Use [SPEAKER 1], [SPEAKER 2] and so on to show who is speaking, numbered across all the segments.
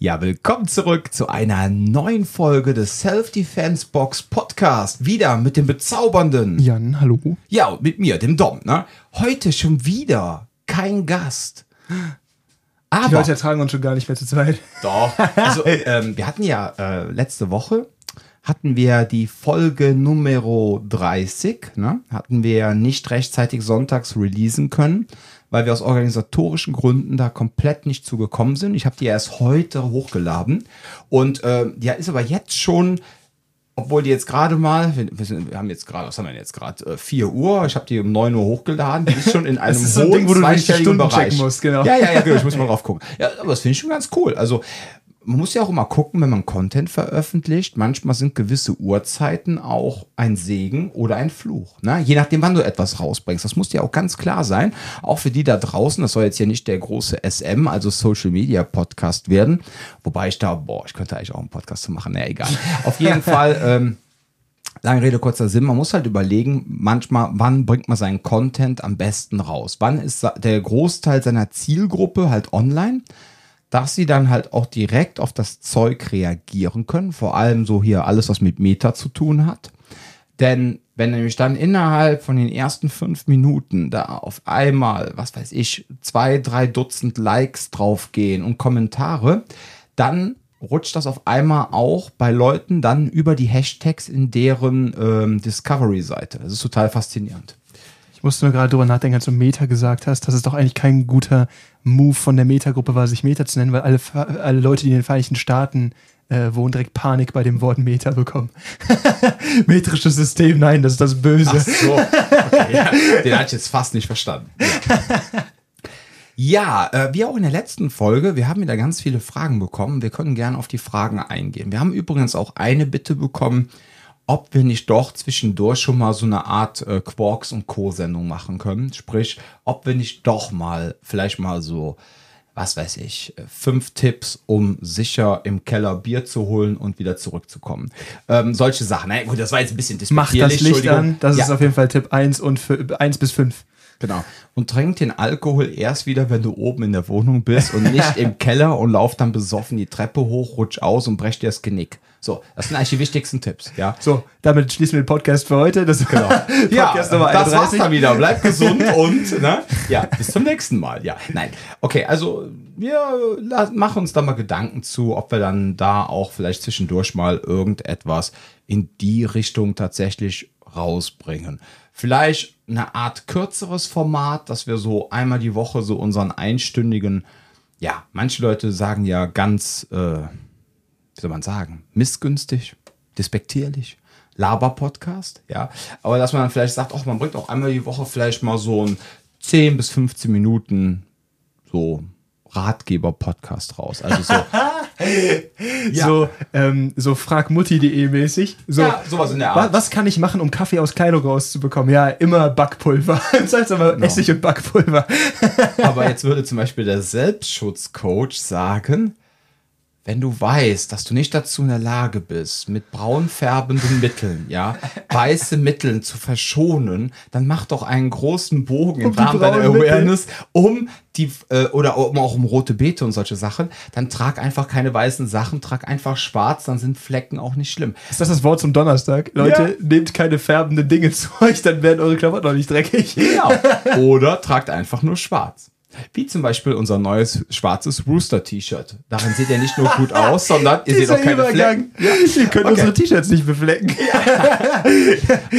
[SPEAKER 1] Ja, willkommen zurück zu einer neuen Folge des Self-Defense Box Podcast. Wieder mit dem bezaubernden
[SPEAKER 2] Jan, hallo.
[SPEAKER 1] Ja, und mit mir, dem Dom. Ne? Heute schon wieder kein Gast.
[SPEAKER 2] Aber, Die Leute ertragen uns schon gar nicht mehr zu zweit.
[SPEAKER 1] Doch. Also, ähm, wir hatten ja äh, letzte Woche hatten wir die Folge Nummer 30, ne? hatten wir nicht rechtzeitig sonntags releasen können weil wir aus organisatorischen Gründen da komplett nicht zugekommen sind. Ich habe die erst heute hochgeladen und äh, ja, ist aber jetzt schon obwohl die jetzt gerade mal, wir, sind, wir haben jetzt gerade, was haben wir jetzt gerade? Äh, 4 Uhr, ich habe die um 9 Uhr hochgeladen, die ist schon in einem hohen Ding, wo zweistelligen Bereich. Musst, genau. Ja, ja, ja, genau, ich muss mal drauf gucken. Ja, aber das finde ich schon ganz cool. Also man muss ja auch immer gucken, wenn man Content veröffentlicht. Manchmal sind gewisse Uhrzeiten auch ein Segen oder ein Fluch. Ne? Je nachdem, wann du etwas rausbringst. Das muss ja auch ganz klar sein. Auch für die da draußen. Das soll jetzt hier nicht der große SM, also Social Media Podcast werden. Wobei ich da, boah, ich könnte eigentlich auch einen Podcast zu machen. Naja, egal. Auf jeden Fall. Ähm, Lange Rede, kurzer Sinn. Man muss halt überlegen, manchmal, wann bringt man seinen Content am besten raus? Wann ist der Großteil seiner Zielgruppe halt online? Dass sie dann halt auch direkt auf das Zeug reagieren können. Vor allem so hier alles, was mit Meta zu tun hat. Denn wenn nämlich dann innerhalb von den ersten fünf Minuten da auf einmal, was weiß ich, zwei, drei Dutzend Likes draufgehen und Kommentare, dann rutscht das auf einmal auch bei Leuten dann über die Hashtags in deren ähm, Discovery-Seite. Das ist total faszinierend
[SPEAKER 2] musste nur gerade drüber nachdenken, als du Meta gesagt hast, dass es doch eigentlich kein guter Move von der Meta-Gruppe war, sich Meta zu nennen, weil alle, alle Leute, die in den Vereinigten Staaten äh, wohnen, direkt Panik bei dem Wort Meta bekommen. Metrisches System, nein, das ist das Böse. Ach so.
[SPEAKER 1] Okay. Den hatte ich jetzt fast nicht verstanden. Ja. Ja, äh, wie auch in der letzten Folge, wir haben wieder ganz viele Fragen bekommen. Wir können gerne auf die Fragen eingehen. Wir haben übrigens auch eine Bitte bekommen, ob wir nicht doch zwischendurch schon mal so eine Art äh, Quarks und Co-Sendung machen können. Sprich, ob wir nicht doch mal, vielleicht mal so, was weiß ich, fünf Tipps, um sicher im Keller Bier zu holen und wieder zurückzukommen. Ähm, solche Sachen. Na gut, das war jetzt ein bisschen
[SPEAKER 2] Macht das Licht an, das ja. ist auf jeden Fall Tipp 1 und 1 bis 5.
[SPEAKER 1] Genau. Und trink den Alkohol erst wieder, wenn du oben in der Wohnung bist und nicht im Keller und lauf dann besoffen die Treppe hoch, rutsch aus und brech dir das Genick. So, das sind eigentlich die wichtigsten Tipps, ja.
[SPEAKER 2] So, damit schließen wir den Podcast für heute. Das
[SPEAKER 1] genau. Podcast ja, Nummer 31. das war's dann wieder. Bleib gesund und, ne? Ja, bis zum nächsten Mal. Ja, nein. Okay, also wir machen uns da mal Gedanken zu, ob wir dann da auch vielleicht zwischendurch mal irgendetwas in die Richtung tatsächlich rausbringen. Vielleicht eine Art kürzeres Format, dass wir so einmal die Woche so unseren einstündigen, ja, manche Leute sagen ja ganz, äh, wie soll man sagen, missgünstig, despektierlich. Laber-Podcast, ja. Aber dass man dann vielleicht sagt, auch man bringt auch einmal die Woche vielleicht mal so ein 10 bis 15 Minuten so Ratgeber-Podcast raus. Also so.
[SPEAKER 2] ja. So, ähm, so fragmutti.de mäßig. So, ja,
[SPEAKER 1] sowas in der Art.
[SPEAKER 2] Was, was, kann ich machen, um Kaffee aus Kleidung rauszubekommen? Ja, immer Backpulver. heißt aber genau. Essig und Backpulver.
[SPEAKER 1] aber jetzt würde zum Beispiel der Selbstschutzcoach sagen, wenn du weißt, dass du nicht dazu in der Lage bist, mit braunfärbenden Mitteln, ja, weiße Mitteln zu verschonen, dann mach doch einen großen Bogen im Rahmen deiner Awareness um die, äh, oder um, auch um rote Beete und solche Sachen. Dann trag einfach keine weißen Sachen, trag einfach schwarz, dann sind Flecken auch nicht schlimm.
[SPEAKER 2] Ist das das Wort zum Donnerstag? Leute, ja. nehmt keine färbenden Dinge zu euch, dann werden eure Klamotten auch nicht dreckig.
[SPEAKER 1] Genau. Oder tragt einfach nur schwarz. Wie zum Beispiel unser neues schwarzes Rooster-T-Shirt. Darin seht ihr nicht nur gut aus, sondern ihr seht auch keine Übergang. Flecken.
[SPEAKER 2] Ja. Ihr könnt okay. unsere T-Shirts nicht beflecken.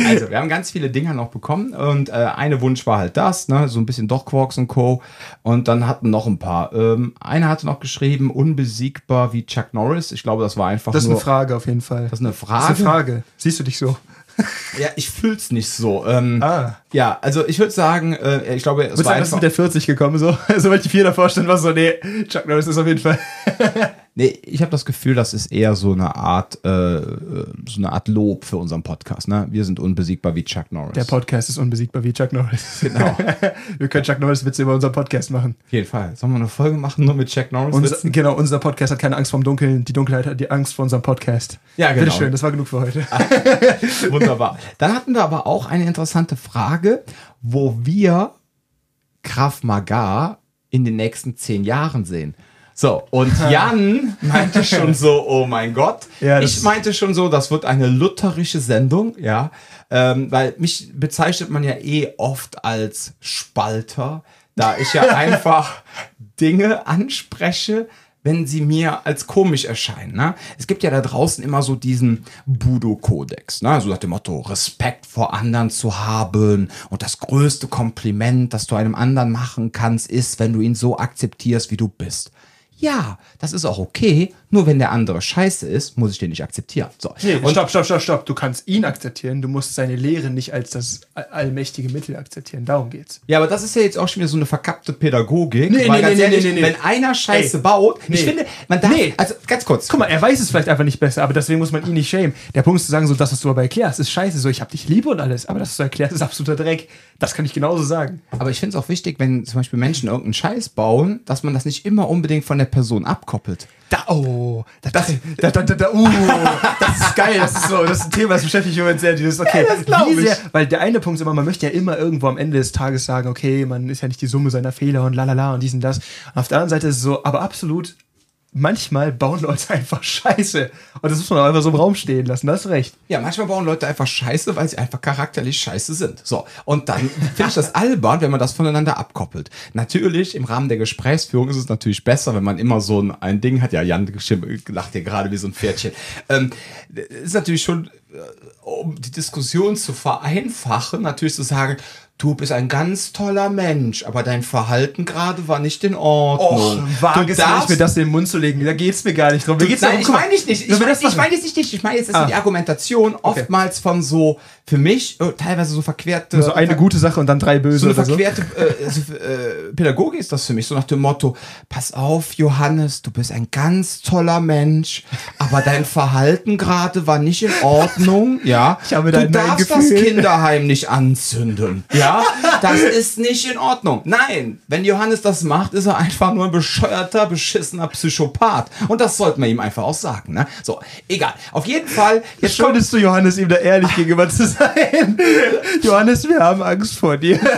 [SPEAKER 1] Also, wir haben ganz viele Dinger noch bekommen und äh, eine Wunsch war halt das, ne? so ein bisschen doch Quarks und Co. Und dann hatten noch ein paar. Ähm, einer hatte noch geschrieben, unbesiegbar wie Chuck Norris. Ich glaube, das war einfach
[SPEAKER 2] Das
[SPEAKER 1] ist
[SPEAKER 2] nur, eine Frage auf jeden Fall.
[SPEAKER 1] Das ist eine Frage.
[SPEAKER 2] Das ist eine Frage. Siehst du dich so?
[SPEAKER 1] Ja, ich fühl's nicht so. Ähm, ah. Ja, also ich würde sagen, äh, ich glaube,
[SPEAKER 2] es war einfach... mit der 40 gekommen, so. Sobald die vier davor stehen, war so, nee, Chuck Norris ist auf jeden Fall...
[SPEAKER 1] Nee, ich habe das Gefühl, das ist eher so eine Art, äh, so eine Art Lob für unseren Podcast. Ne? Wir sind unbesiegbar wie Chuck Norris.
[SPEAKER 2] Der Podcast ist unbesiegbar wie Chuck Norris. Genau. wir können Chuck Norris Witze über unseren Podcast machen.
[SPEAKER 1] Auf jeden Fall. Sollen wir eine Folge machen nur mit Chuck Norris
[SPEAKER 2] Unser, Genau, unser Podcast hat keine Angst vorm Dunkeln. Die Dunkelheit hat die Angst vor unserem Podcast. Ja, genau. Bitteschön, das war genug für heute.
[SPEAKER 1] Wunderbar. Dann hatten wir aber auch eine interessante Frage, wo wir Krav Maga in den nächsten zehn Jahren sehen. So, und Jan meinte schon so, oh mein Gott.
[SPEAKER 2] Ja,
[SPEAKER 1] ich meinte schon so, das wird eine lutherische Sendung, ja. Ähm, weil mich bezeichnet man ja eh oft als Spalter, da ich ja einfach Dinge anspreche, wenn sie mir als komisch erscheinen. Ne? Es gibt ja da draußen immer so diesen Budo-Kodex, ne? so nach dem Motto, Respekt vor anderen zu haben und das größte Kompliment, das du einem anderen machen kannst, ist, wenn du ihn so akzeptierst, wie du bist. Ja, das ist auch okay, nur wenn der andere scheiße ist, muss ich den nicht akzeptieren. So.
[SPEAKER 2] Nee,
[SPEAKER 1] Und-
[SPEAKER 2] stopp, stopp, stopp, stopp. Du kannst ihn akzeptieren, du musst seine Lehre nicht als das all- allmächtige Mittel akzeptieren. Darum geht's.
[SPEAKER 1] Ja, aber das ist ja jetzt auch schon wieder so eine verkappte Pädagogik.
[SPEAKER 2] Nee, nee, nee,
[SPEAKER 1] ehrlich,
[SPEAKER 2] nee, nee, nee.
[SPEAKER 1] Wenn einer Scheiße
[SPEAKER 2] Ey,
[SPEAKER 1] baut, ich
[SPEAKER 2] nee.
[SPEAKER 1] finde, man darf,
[SPEAKER 2] Nee.
[SPEAKER 1] also ganz kurz.
[SPEAKER 2] Guck mal, er weiß es vielleicht einfach nicht besser, aber deswegen muss man ihn nicht schämen. Der Punkt ist zu sagen, so das, was du aber erklärst, ist scheiße, so ich hab dich lieb und alles, aber das, was du erklärst, ist absoluter Dreck. Das kann ich genauso sagen.
[SPEAKER 1] Aber ich finde es auch wichtig, wenn zum Beispiel Menschen irgendeinen Scheiß bauen, dass man das nicht immer unbedingt von der Person abkoppelt.
[SPEAKER 2] Da, oh, das, das, da, da, da, da, uh, das ist geil, das ist so, das ist ein Thema, das beschäftigt mich immer sehr, dieses, okay,
[SPEAKER 1] Ja,
[SPEAKER 2] wie sehr, weil der eine Punkt ist immer, man möchte ja immer irgendwo am Ende des Tages sagen, okay, man ist ja nicht die Summe seiner Fehler und lalala und dies und das. Und auf der anderen Seite ist es so, aber absolut, manchmal bauen Leute einfach Scheiße und das muss man auch einfach so im Raum stehen lassen, das ist recht.
[SPEAKER 1] Ja, manchmal bauen Leute einfach Scheiße, weil sie einfach charakterlich scheiße sind. So. Und dann finde ich das albern, wenn man das voneinander abkoppelt. Natürlich, im Rahmen der Gesprächsführung ist es natürlich besser, wenn man immer so ein, ein Ding hat. Ja, Jan lacht hier gerade wie so ein Pferdchen. Ähm, ist natürlich schon, äh, um die Diskussion zu vereinfachen, natürlich zu sagen, du bist ein ganz toller Mensch, aber dein Verhalten gerade war nicht in Ordnung.
[SPEAKER 2] wage
[SPEAKER 1] du
[SPEAKER 2] es nicht, mir das in den Mund zu legen, da geht's mir gar nicht drum. Mir geht's
[SPEAKER 1] Nein,
[SPEAKER 2] darum,
[SPEAKER 1] ich meine nicht nicht. Ich meine
[SPEAKER 2] das
[SPEAKER 1] ich jetzt nicht dich. Ich meine jetzt ist
[SPEAKER 2] Ah.
[SPEAKER 1] die Argumentation oftmals von so, für mich, äh, teilweise so verquerte.
[SPEAKER 2] so eine gute Sache und dann drei
[SPEAKER 1] so
[SPEAKER 2] böse
[SPEAKER 1] eine
[SPEAKER 2] so.
[SPEAKER 1] verquerte äh, also, äh, Pädagogik ist das für mich, so nach dem Motto, pass auf, Johannes, du bist ein ganz toller Mensch, aber dein Verhalten gerade war nicht in Ordnung, ja.
[SPEAKER 2] Ich habe
[SPEAKER 1] du
[SPEAKER 2] dein
[SPEAKER 1] darfst das
[SPEAKER 2] Gefühl.
[SPEAKER 1] Kinderheim nicht anzünden, ja. Das ist nicht in Ordnung. Nein, wenn Johannes das macht, ist er einfach nur ein bescheuerter, beschissener Psychopath. Und das sollte man ihm einfach auch sagen, ne? So, egal. Auf jeden Fall, jetzt
[SPEAKER 2] Schuldest du Johannes, ihm da ehrlich gegenüber zu sein? Johannes, wir haben Angst vor dir.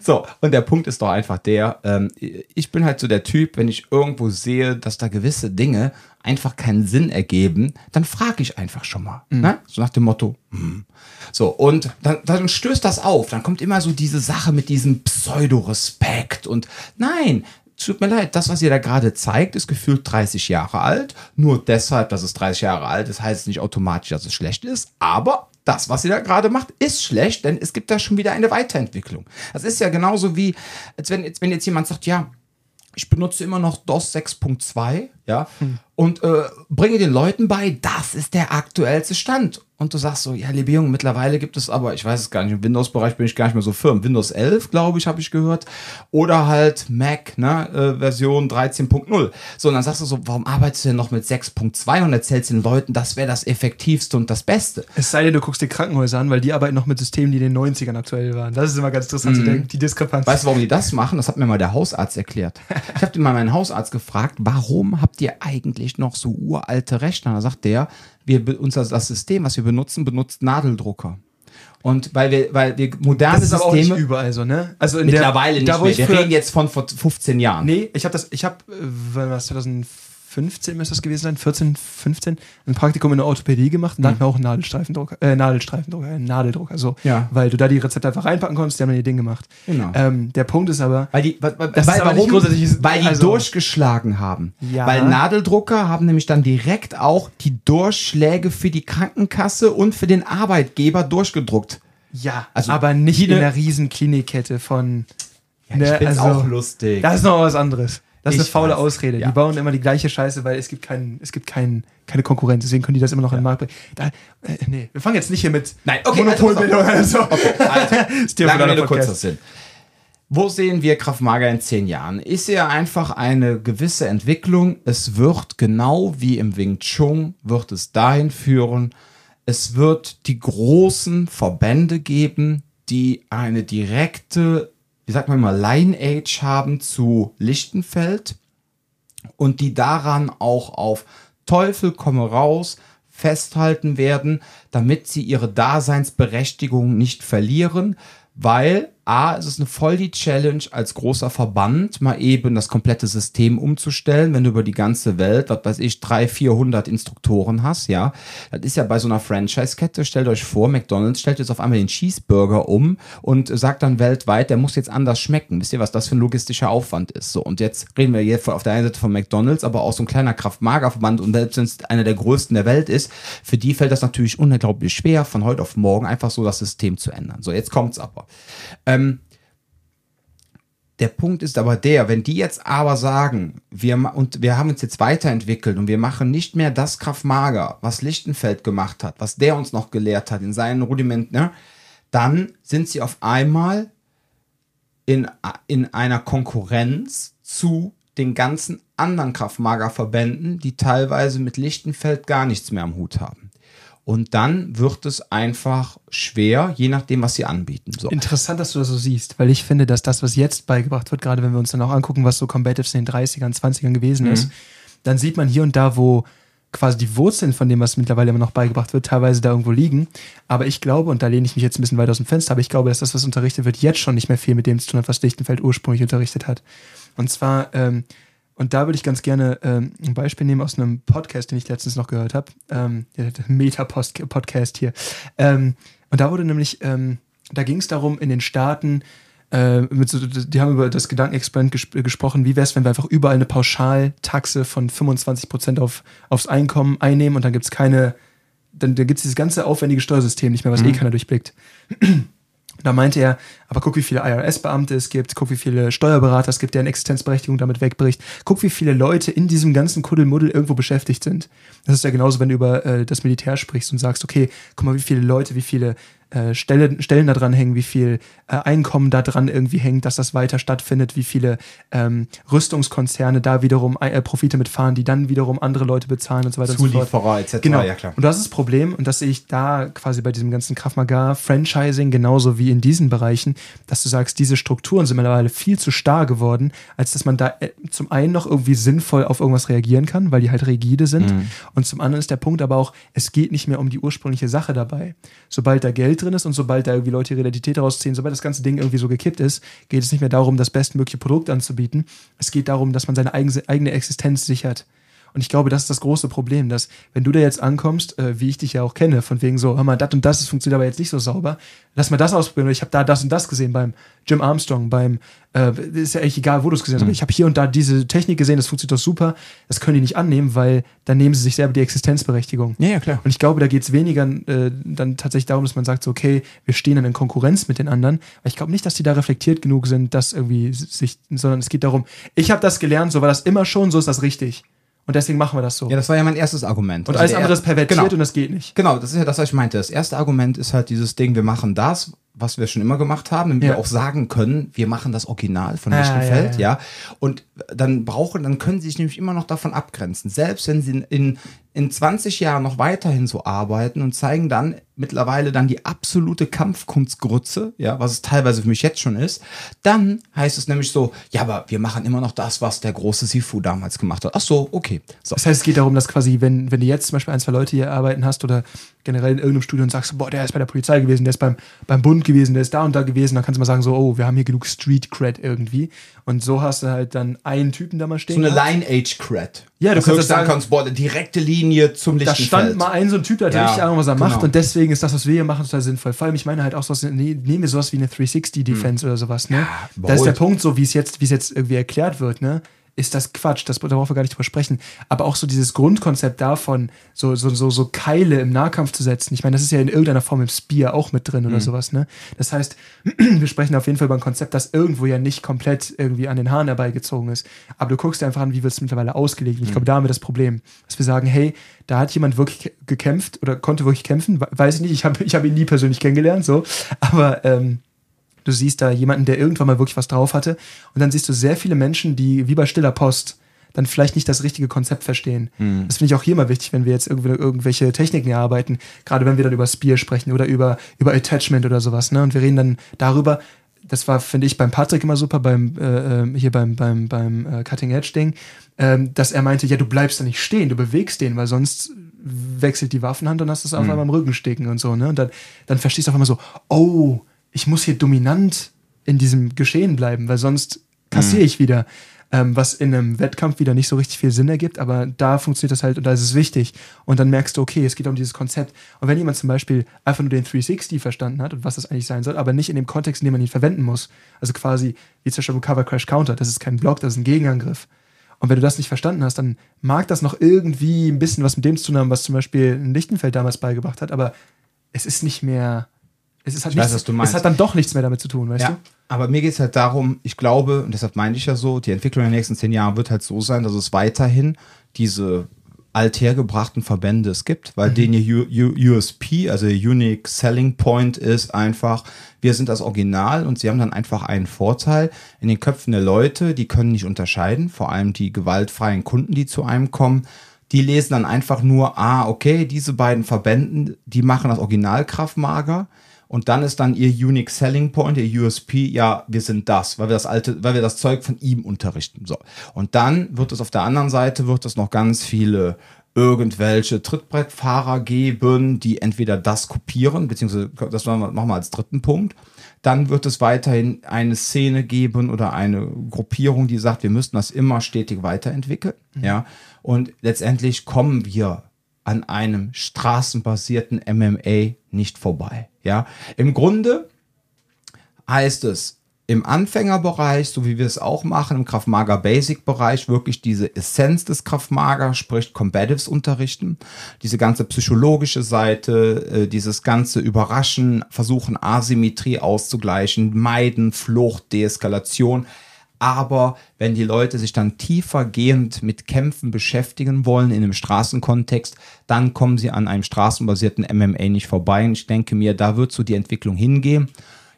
[SPEAKER 1] So, und der Punkt ist doch einfach der, ähm, ich bin halt so der Typ, wenn ich irgendwo sehe, dass da gewisse Dinge einfach keinen Sinn ergeben, dann frage ich einfach schon mal. Ne? So nach dem Motto, hm. So, und dann, dann stößt das auf. Dann kommt immer so diese Sache mit diesem Pseudo-Respekt und nein, tut mir leid, das, was ihr da gerade zeigt, ist gefühlt 30 Jahre alt. Nur deshalb, dass es 30 Jahre alt ist, heißt es nicht automatisch, dass es schlecht ist. Aber das, was ihr da gerade macht, ist schlecht, denn es gibt da schon wieder eine Weiterentwicklung. Das ist ja genauso wie, als wenn jetzt, wenn jetzt jemand sagt, ja, ich benutze immer noch DOS 6.2, ja, und äh, bringe den Leuten bei, das ist der aktuellste Stand. Und du sagst so, ja, liebe Jungen, mittlerweile gibt es aber, ich weiß es gar nicht, im Windows-Bereich bin ich gar nicht mehr so firm. Windows 11, glaube ich, habe ich gehört. Oder halt Mac, ne, äh, Version 13.0. So, und dann sagst du so, warum arbeitest du denn noch mit 6.2 und erzählst den Leuten, das wäre das Effektivste und das Beste?
[SPEAKER 2] Es sei denn, du guckst dir Krankenhäuser an, weil die arbeiten noch mit Systemen, die in den 90ern aktuell waren. Das ist immer ganz interessant zu denken, die Diskrepanz.
[SPEAKER 1] Weißt du, warum die das machen? Das hat mir mal der Hausarzt erklärt. Ich habe mal meinen Hausarzt gefragt, warum habt ihr eigentlich noch so uralte Rechner? Da sagt der, wir, unser, das System, was wir benutzen, benutzt Nadel,drucker. Und weil wir, weil wir moderne
[SPEAKER 2] das ist aber auch nicht
[SPEAKER 1] Systeme
[SPEAKER 2] überall so, ne? Also in
[SPEAKER 1] mittlerweile
[SPEAKER 2] der,
[SPEAKER 1] nicht
[SPEAKER 2] da,
[SPEAKER 1] mehr.
[SPEAKER 2] ich
[SPEAKER 1] Wir reden jetzt von vor 15 Jahren.
[SPEAKER 2] Nee, ich habe das, ich habe, wann war das, 2015 müsste das gewesen sein, 14, 15, ein Praktikum in der Orthopädie gemacht und da hatten wir auch einen Nadelstreifendrucker, äh, Nadelstreifendrucker, einen Nadeldrucker, so.
[SPEAKER 1] Ja.
[SPEAKER 2] Weil du da die Rezepte einfach reinpacken konntest, die haben dann ihr Ding gemacht.
[SPEAKER 1] Genau.
[SPEAKER 2] Ähm, der Punkt ist aber,
[SPEAKER 1] Weil die, weil, weil,
[SPEAKER 2] Das ist
[SPEAKER 1] weil,
[SPEAKER 2] aber nicht
[SPEAKER 1] warum?
[SPEAKER 2] grundsätzlich-
[SPEAKER 1] weil die
[SPEAKER 2] also-
[SPEAKER 1] durchgeschlagen haben.
[SPEAKER 2] Ja.
[SPEAKER 1] Weil Nadeldrucker haben nämlich dann direkt auch die Durchschläge für die Krankenkasse und für den Arbeitgeber durchgedruckt.
[SPEAKER 2] ja,
[SPEAKER 1] Also,
[SPEAKER 2] aber nicht in
[SPEAKER 1] ne-
[SPEAKER 2] der riesen Klinikkette von,
[SPEAKER 1] Ja,
[SPEAKER 2] ne,
[SPEAKER 1] ich find's
[SPEAKER 2] also-
[SPEAKER 1] auch lustig.
[SPEAKER 2] das ist noch was anderes. Das ist eine faule
[SPEAKER 1] weiß.
[SPEAKER 2] Ausrede.
[SPEAKER 1] Ja.
[SPEAKER 2] Die bauen immer die gleiche Scheiße, weil es gibt keinen, es gibt keinen, keine Konkurrenz. Deswegen können die das immer noch in den Markt bringen. Da, äh, nee, wir fangen jetzt nicht hier mit
[SPEAKER 1] Nein, okay,
[SPEAKER 2] Monopolbildung
[SPEAKER 1] also,
[SPEAKER 2] oder so.
[SPEAKER 1] Also,
[SPEAKER 2] Das Thema für
[SPEAKER 1] lange Rede, kurzer Sinn. Wo sehen wir Kraft Mager in zehn Jahren? Ich sehe einfach eine gewisse Entwicklung. Es wird genau wie im Wing Chun, wird es dahin führen, es wird die großen Verbände geben, die eine direkte, wie sagt man mal, Line-Age haben zu Lichtenfeld und die daran auch auf Teufel komme raus festhalten werden, damit sie ihre Daseinsberechtigung nicht verlieren, weil A, es ist eine voll die Challenge als großer Verband, mal eben das komplette System umzustellen, wenn du über die ganze Welt, was weiß ich, 300, 400 Instruktoren hast, ja. Das ist ja bei so einer Franchise-Kette, stellt euch vor, McDonalds stellt jetzt auf einmal den Cheeseburger um und sagt dann weltweit, der muss jetzt anders schmecken. Wisst ihr, was das für ein logistischer Aufwand ist? So, und jetzt reden wir hier auf der einen Seite von McDonalds, aber auch so ein kleiner Kraft-Mager-Verband und selbst wenn es einer der größten der Welt ist, für die fällt das natürlich unglaublich schwer, von heute auf morgen einfach so das System zu ändern. So, jetzt kommt's aber. Ähm, der Punkt ist aber der, wenn die jetzt aber sagen, wir, und wir haben uns jetzt weiterentwickelt und wir machen nicht mehr das Kraftmager, was Lichtenfeld gemacht hat, was der uns noch gelehrt hat in seinen Rudimenten, ne, dann sind sie auf einmal in, in einer Konkurrenz zu den ganzen anderen Kraftmagerverbänden, die teilweise mit Lichtenfeld gar nichts mehr am Hut haben. Und dann wird es einfach schwer, je nachdem, was sie anbieten.
[SPEAKER 2] So. Interessant, dass du das so siehst, weil ich finde, dass das, was jetzt beigebracht wird, gerade wenn wir uns dann auch angucken, was so Combatives in den 30ern, 20ern gewesen mhm. ist, dann sieht man hier und da, wo quasi die Wurzeln von dem, was mittlerweile immer noch beigebracht wird, teilweise da irgendwo liegen. Aber ich glaube, und da lehne ich mich jetzt ein bisschen weit aus dem Fenster, aber ich glaube, dass das, was unterrichtet wird, jetzt schon nicht mehr viel mit dem zu tun hat, was Lichtenfeld ursprünglich unterrichtet hat. Und zwar ähm, und da würde ich ganz gerne ähm, ein Beispiel nehmen aus einem Podcast, den ich letztens noch gehört habe. Ähm, Meta-Podcast hier. Ähm, und da wurde nämlich, ähm, da ging es darum, in den Staaten, äh, mit so, die haben über das Gedankenexperiment ges gesprochen, wie wäre es, wenn wir einfach überall eine Pauschaltaxe von 25% auf, aufs Einkommen einnehmen und dann gibt es keine, dann, dann gibt es dieses ganze aufwendige Steuersystem nicht mehr, was eh mhm. eh keiner durchblickt. Da meinte er, aber guck, wie viele IRS-Beamte es gibt, guck, wie viele Steuerberater es gibt, deren Existenzberechtigung damit wegbricht. Guck, wie viele Leute in diesem ganzen Kuddelmuddel irgendwo beschäftigt sind. Das ist ja genauso, wenn du über äh, das Militär sprichst und sagst, okay, guck mal, wie viele Leute, wie viele äh, Stellen, Stellen da dran hängen, wie viel äh, Einkommen da dran irgendwie hängt, dass das weiter stattfindet, wie viele ähm, Rüstungskonzerne da wiederum äh, Profite mitfahren, die dann wiederum andere Leute bezahlen und so weiter
[SPEAKER 1] Zulieferer und so fort. etc.
[SPEAKER 2] Genau. Ja, klar. Und das ist das Problem und das sehe ich da quasi bei diesem ganzen Kraftmagar Franchising genauso wie in diesen Bereichen, dass du sagst, diese Strukturen sind mittlerweile viel zu starr geworden, als dass man da äh, zum einen noch irgendwie sinnvoll auf irgendwas reagieren kann, weil die halt rigide sind mhm. und zum anderen ist der Punkt aber auch, es geht nicht mehr um die ursprüngliche Sache dabei. Sobald da Geld drin ist und sobald da irgendwie Leute ihre Identität rausziehen, sobald das ganze Ding irgendwie so gekippt ist, geht es nicht mehr darum, das bestmögliche Produkt anzubieten. Es geht darum, dass man seine eigene Existenz sichert. Und ich glaube, das ist das große Problem, dass wenn du da jetzt ankommst, äh, wie ich dich ja auch kenne, von wegen so, hör mal, das und das das funktioniert aber jetzt nicht so sauber, lass mal das ausprobieren. Ich habe da das und das gesehen beim Jim Armstrong, beim, äh, ist ja echt egal, wo du es gesehen hast, mhm. aber ich habe hier und da diese Technik gesehen, das funktioniert doch super. Das können die nicht annehmen, weil dann nehmen sie sich selber die Existenzberechtigung.
[SPEAKER 1] Ja, ja, klar.
[SPEAKER 2] Und ich glaube, da geht es weniger äh, dann tatsächlich darum, dass man sagt, so, okay, wir stehen dann in Konkurrenz mit den anderen. Weil ich glaube nicht, dass die da reflektiert genug sind, dass irgendwie sich, sondern es geht darum, ich habe das gelernt, so war das immer schon, so ist das richtig. Und deswegen machen wir das so.
[SPEAKER 1] Ja, das war ja mein erstes Argument.
[SPEAKER 2] Und also alles andere ist pervertiert
[SPEAKER 1] genau.
[SPEAKER 2] und das geht nicht.
[SPEAKER 1] Genau, das ist ja das, was ich meinte. Das erste Argument ist halt dieses Ding, wir machen das, was wir schon immer gemacht haben, damit ja. wir auch sagen können, wir machen das Original von Lichtenfeld, ah, ja, ja. ja, Und dann brauchen, dann können sie sich nämlich immer noch davon abgrenzen. Selbst wenn sie in, in 20 Jahren noch weiterhin so arbeiten und zeigen dann mittlerweile dann die absolute Kampfkunstgrütze, ja, was es teilweise für mich jetzt schon ist, dann heißt es nämlich so, ja, aber wir machen immer noch das, was der große Sifu damals gemacht hat. Ach so, okay. So.
[SPEAKER 2] Das heißt, es geht darum, dass quasi, wenn, wenn du jetzt zum Beispiel ein, zwei Leute hier arbeiten hast oder generell in irgendeinem Studio und sagst, boah, der ist bei der Polizei gewesen, der ist beim, beim Bund gewesen, der ist da und da gewesen, dann kannst du mal sagen, so, oh, wir haben hier genug Street Cred irgendwie. Und so hast du halt dann einen Typen da mal stehen.
[SPEAKER 1] So eine Line-Age-Cred.
[SPEAKER 2] Ja, du kannst sagen,
[SPEAKER 1] kannst, boah, direkte Linie zum Lichtenfeld.
[SPEAKER 2] Da stand mal ein so ein Typ, der hat ja, richtig Ahnung, was er genau. macht und deswegen ist das, was wir hier machen, total sinnvoll. Vor allem, ich meine halt auch sowas, nee, nehmen wir sowas wie eine 360-Defense hm. oder sowas, ne? Ja, da ist der Punkt so, wie es jetzt, wie es jetzt irgendwie erklärt wird, ne? Ist das Quatsch, das, da brauchen wir gar nicht drüber sprechen. Aber auch so dieses Grundkonzept davon, so, so, so, so Keile im Nahkampf zu setzen, ich meine, das ist ja in irgendeiner Form im Spear auch mit drin oder mhm. sowas, ne? Das heißt, wir sprechen auf jeden Fall über ein Konzept, das irgendwo ja nicht komplett irgendwie an den Haaren herbeigezogen ist. Aber du guckst dir einfach an, wie wird es mittlerweile ausgelegt. Und ich mhm. glaube, da haben wir das Problem, dass wir sagen, hey, da hat jemand wirklich gekämpft oder konnte wirklich kämpfen, weiß ich nicht, ich habe ich hab ihn nie persönlich kennengelernt, so, aber ähm, Du siehst da jemanden, der irgendwann mal wirklich was drauf hatte. Und dann siehst du sehr viele Menschen, die wie bei stiller Post dann vielleicht nicht das richtige Konzept verstehen. Mhm. Das finde ich auch hier mal wichtig, wenn wir jetzt irgendwie irgendwelche Techniken erarbeiten, gerade wenn wir dann über Spear sprechen oder über, über Attachment oder sowas. Ne? Und wir reden dann darüber, das war, finde ich, beim Patrick immer super, beim, äh, ähm, hier beim, beim, beim äh, Cutting Edge Ding, ähm, dass er meinte, ja, du bleibst da nicht stehen, du bewegst den, weil sonst wechselt die Waffenhand und hast es auf mhm. einmal am Rücken stecken und so, ne? Und dann, dann verstehst du auf einmal so, oh, ich muss hier dominant in diesem Geschehen bleiben, weil sonst kassiere ich wieder. Ähm, was in einem Wettkampf wieder nicht so richtig viel Sinn ergibt, aber da funktioniert das halt und da ist es wichtig. Und dann merkst du, okay, es geht um dieses Konzept. Und wenn jemand zum Beispiel einfach nur den 360 verstanden hat und was das eigentlich sein soll, aber nicht in dem Kontext, in dem man ihn verwenden muss, also quasi wie zum Beispiel Cover Crash Counter, das ist kein Block, das ist ein Gegenangriff. Und wenn du das nicht verstanden hast, dann mag das noch irgendwie ein bisschen was mit dem zu tun haben, was zum Beispiel ein Lichtenfeld damals beigebracht hat, aber es ist nicht mehr. Es, ist halt
[SPEAKER 1] Ich weiß,
[SPEAKER 2] nichts,
[SPEAKER 1] was du meinst.
[SPEAKER 2] es hat dann doch nichts mehr damit zu tun, weißt
[SPEAKER 1] Ja,
[SPEAKER 2] du?
[SPEAKER 1] aber mir geht es halt darum, ich glaube, und deshalb meine ich ja so, die Entwicklung in den nächsten zehn Jahren wird halt so sein, dass es weiterhin diese althergebrachten Verbände es gibt, weil denen ihr U U USP, also ihr Unique Selling Point ist einfach, wir sind das Original und sie haben dann einfach einen Vorteil in den Köpfen der Leute, die können nicht unterscheiden, vor allem die gewaltfreien Kunden, die zu einem kommen, die lesen dann einfach nur, ah, okay, diese beiden Verbänden, die machen das Original Kraftmager. Und dann ist dann ihr Unique Selling Point, ihr USP, ja, wir sind das, weil wir das alte, weil wir das Zeug von ihm unterrichten. So. Und dann wird es auf der anderen Seite, wird es noch ganz viele irgendwelche Trittbrettfahrer geben, die entweder das kopieren, beziehungsweise das machen wir als dritten Punkt. Dann wird es weiterhin eine Szene geben oder eine Gruppierung, die sagt, wir müssten das immer stetig weiterentwickeln. Ja. Und letztendlich kommen wir an einem straßenbasierten MMA nicht vorbei. Ja, im Grunde heißt es im Anfängerbereich, so wie wir es auch machen, im Kraftmager Basic Bereich, wirklich diese Essenz des Kraftmager, sprich Combatives unterrichten, diese ganze psychologische Seite, äh, dieses ganze Überraschen, versuchen Asymmetrie auszugleichen, meiden, Flucht, Deeskalation. Aber wenn die Leute sich dann tiefergehend mit Kämpfen beschäftigen wollen in einem Straßenkontext, dann kommen sie an einem straßenbasierten MMA nicht vorbei. Und ich denke mir, da wird so die Entwicklung hingehen.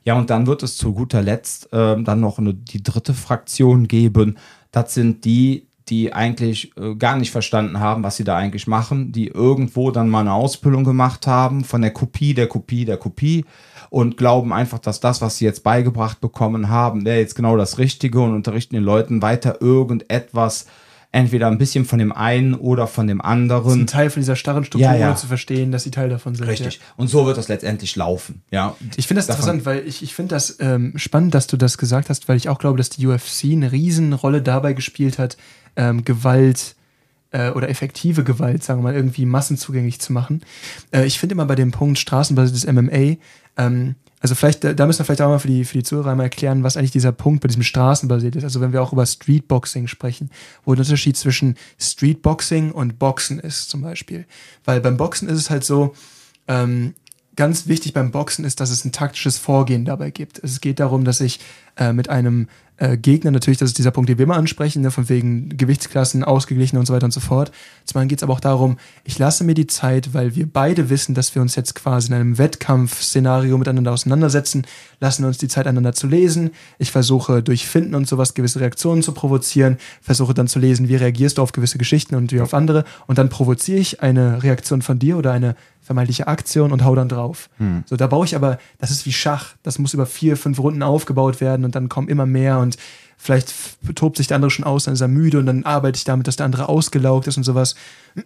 [SPEAKER 1] Ja, und dann wird es zu guter Letzt äh, dann noch eine, die dritte Fraktion geben. Das sind die, die eigentlich äh, gar nicht verstanden haben, was sie da eigentlich machen, die irgendwo dann mal eine Ausbildung gemacht haben von der Kopie, der Kopie, der Kopie und glauben einfach, dass das, was sie jetzt beigebracht bekommen haben, wäre jetzt genau das Richtige und unterrichten den Leuten weiter irgendetwas, entweder ein bisschen von dem einen oder von dem
[SPEAKER 2] Das ist
[SPEAKER 1] anderen.
[SPEAKER 2] ein Teil von dieser starren Struktur,
[SPEAKER 1] Ja, ja.
[SPEAKER 2] ohne zu verstehen, dass sie Teil davon sind.
[SPEAKER 1] Richtig.
[SPEAKER 2] Ja.
[SPEAKER 1] Und so wird das letztendlich laufen. Ja.
[SPEAKER 2] Ich finde das
[SPEAKER 1] Davon-
[SPEAKER 2] interessant, weil ich, ich finde das ähm, spannend, dass du das gesagt hast, weil ich auch glaube, dass die UFC eine Riesenrolle dabei gespielt hat, ähm, Gewalt äh, oder effektive Gewalt, sagen wir mal, irgendwie massenzugänglich zu machen. Äh, ich finde immer bei dem Punkt straßenbasiertes MMA, ähm, also vielleicht, da müssen wir vielleicht auch mal für die, für die Zuhörer mal erklären, was eigentlich dieser Punkt bei diesem Straßenbasiert ist. Also wenn wir auch über Streetboxing sprechen, wo der Unterschied zwischen Streetboxing und Boxen ist zum Beispiel. Weil beim Boxen ist es halt so, ähm, ganz wichtig beim Boxen ist, dass es ein taktisches Vorgehen dabei gibt. Es geht darum, dass ich äh, mit einem äh, Gegner, natürlich, das ist dieser Punkt, den wir immer ansprechen, ne, von wegen Gewichtsklassen, ausgeglichen und so weiter und so fort. Zum anderen geht es aber auch darum, ich lasse mir die Zeit, weil wir beide wissen, dass wir uns jetzt quasi in einem Wettkampfszenario miteinander auseinandersetzen, lassen uns die Zeit, einander zu lesen. Ich versuche durch Finden und sowas gewisse Reaktionen zu provozieren, versuche dann zu lesen, wie reagierst du auf gewisse Geschichten und wie auf andere und dann provoziere ich eine Reaktion von dir oder eine vermeintliche Aktion und hau dann drauf. So, da baue ich aber, das ist wie Schach, das muss über vier, fünf Runden aufgebaut werden und dann kommen immer mehr und vielleicht tobt sich der andere schon aus, dann ist er müde und dann arbeite ich damit, dass der andere ausgelaugt ist und sowas.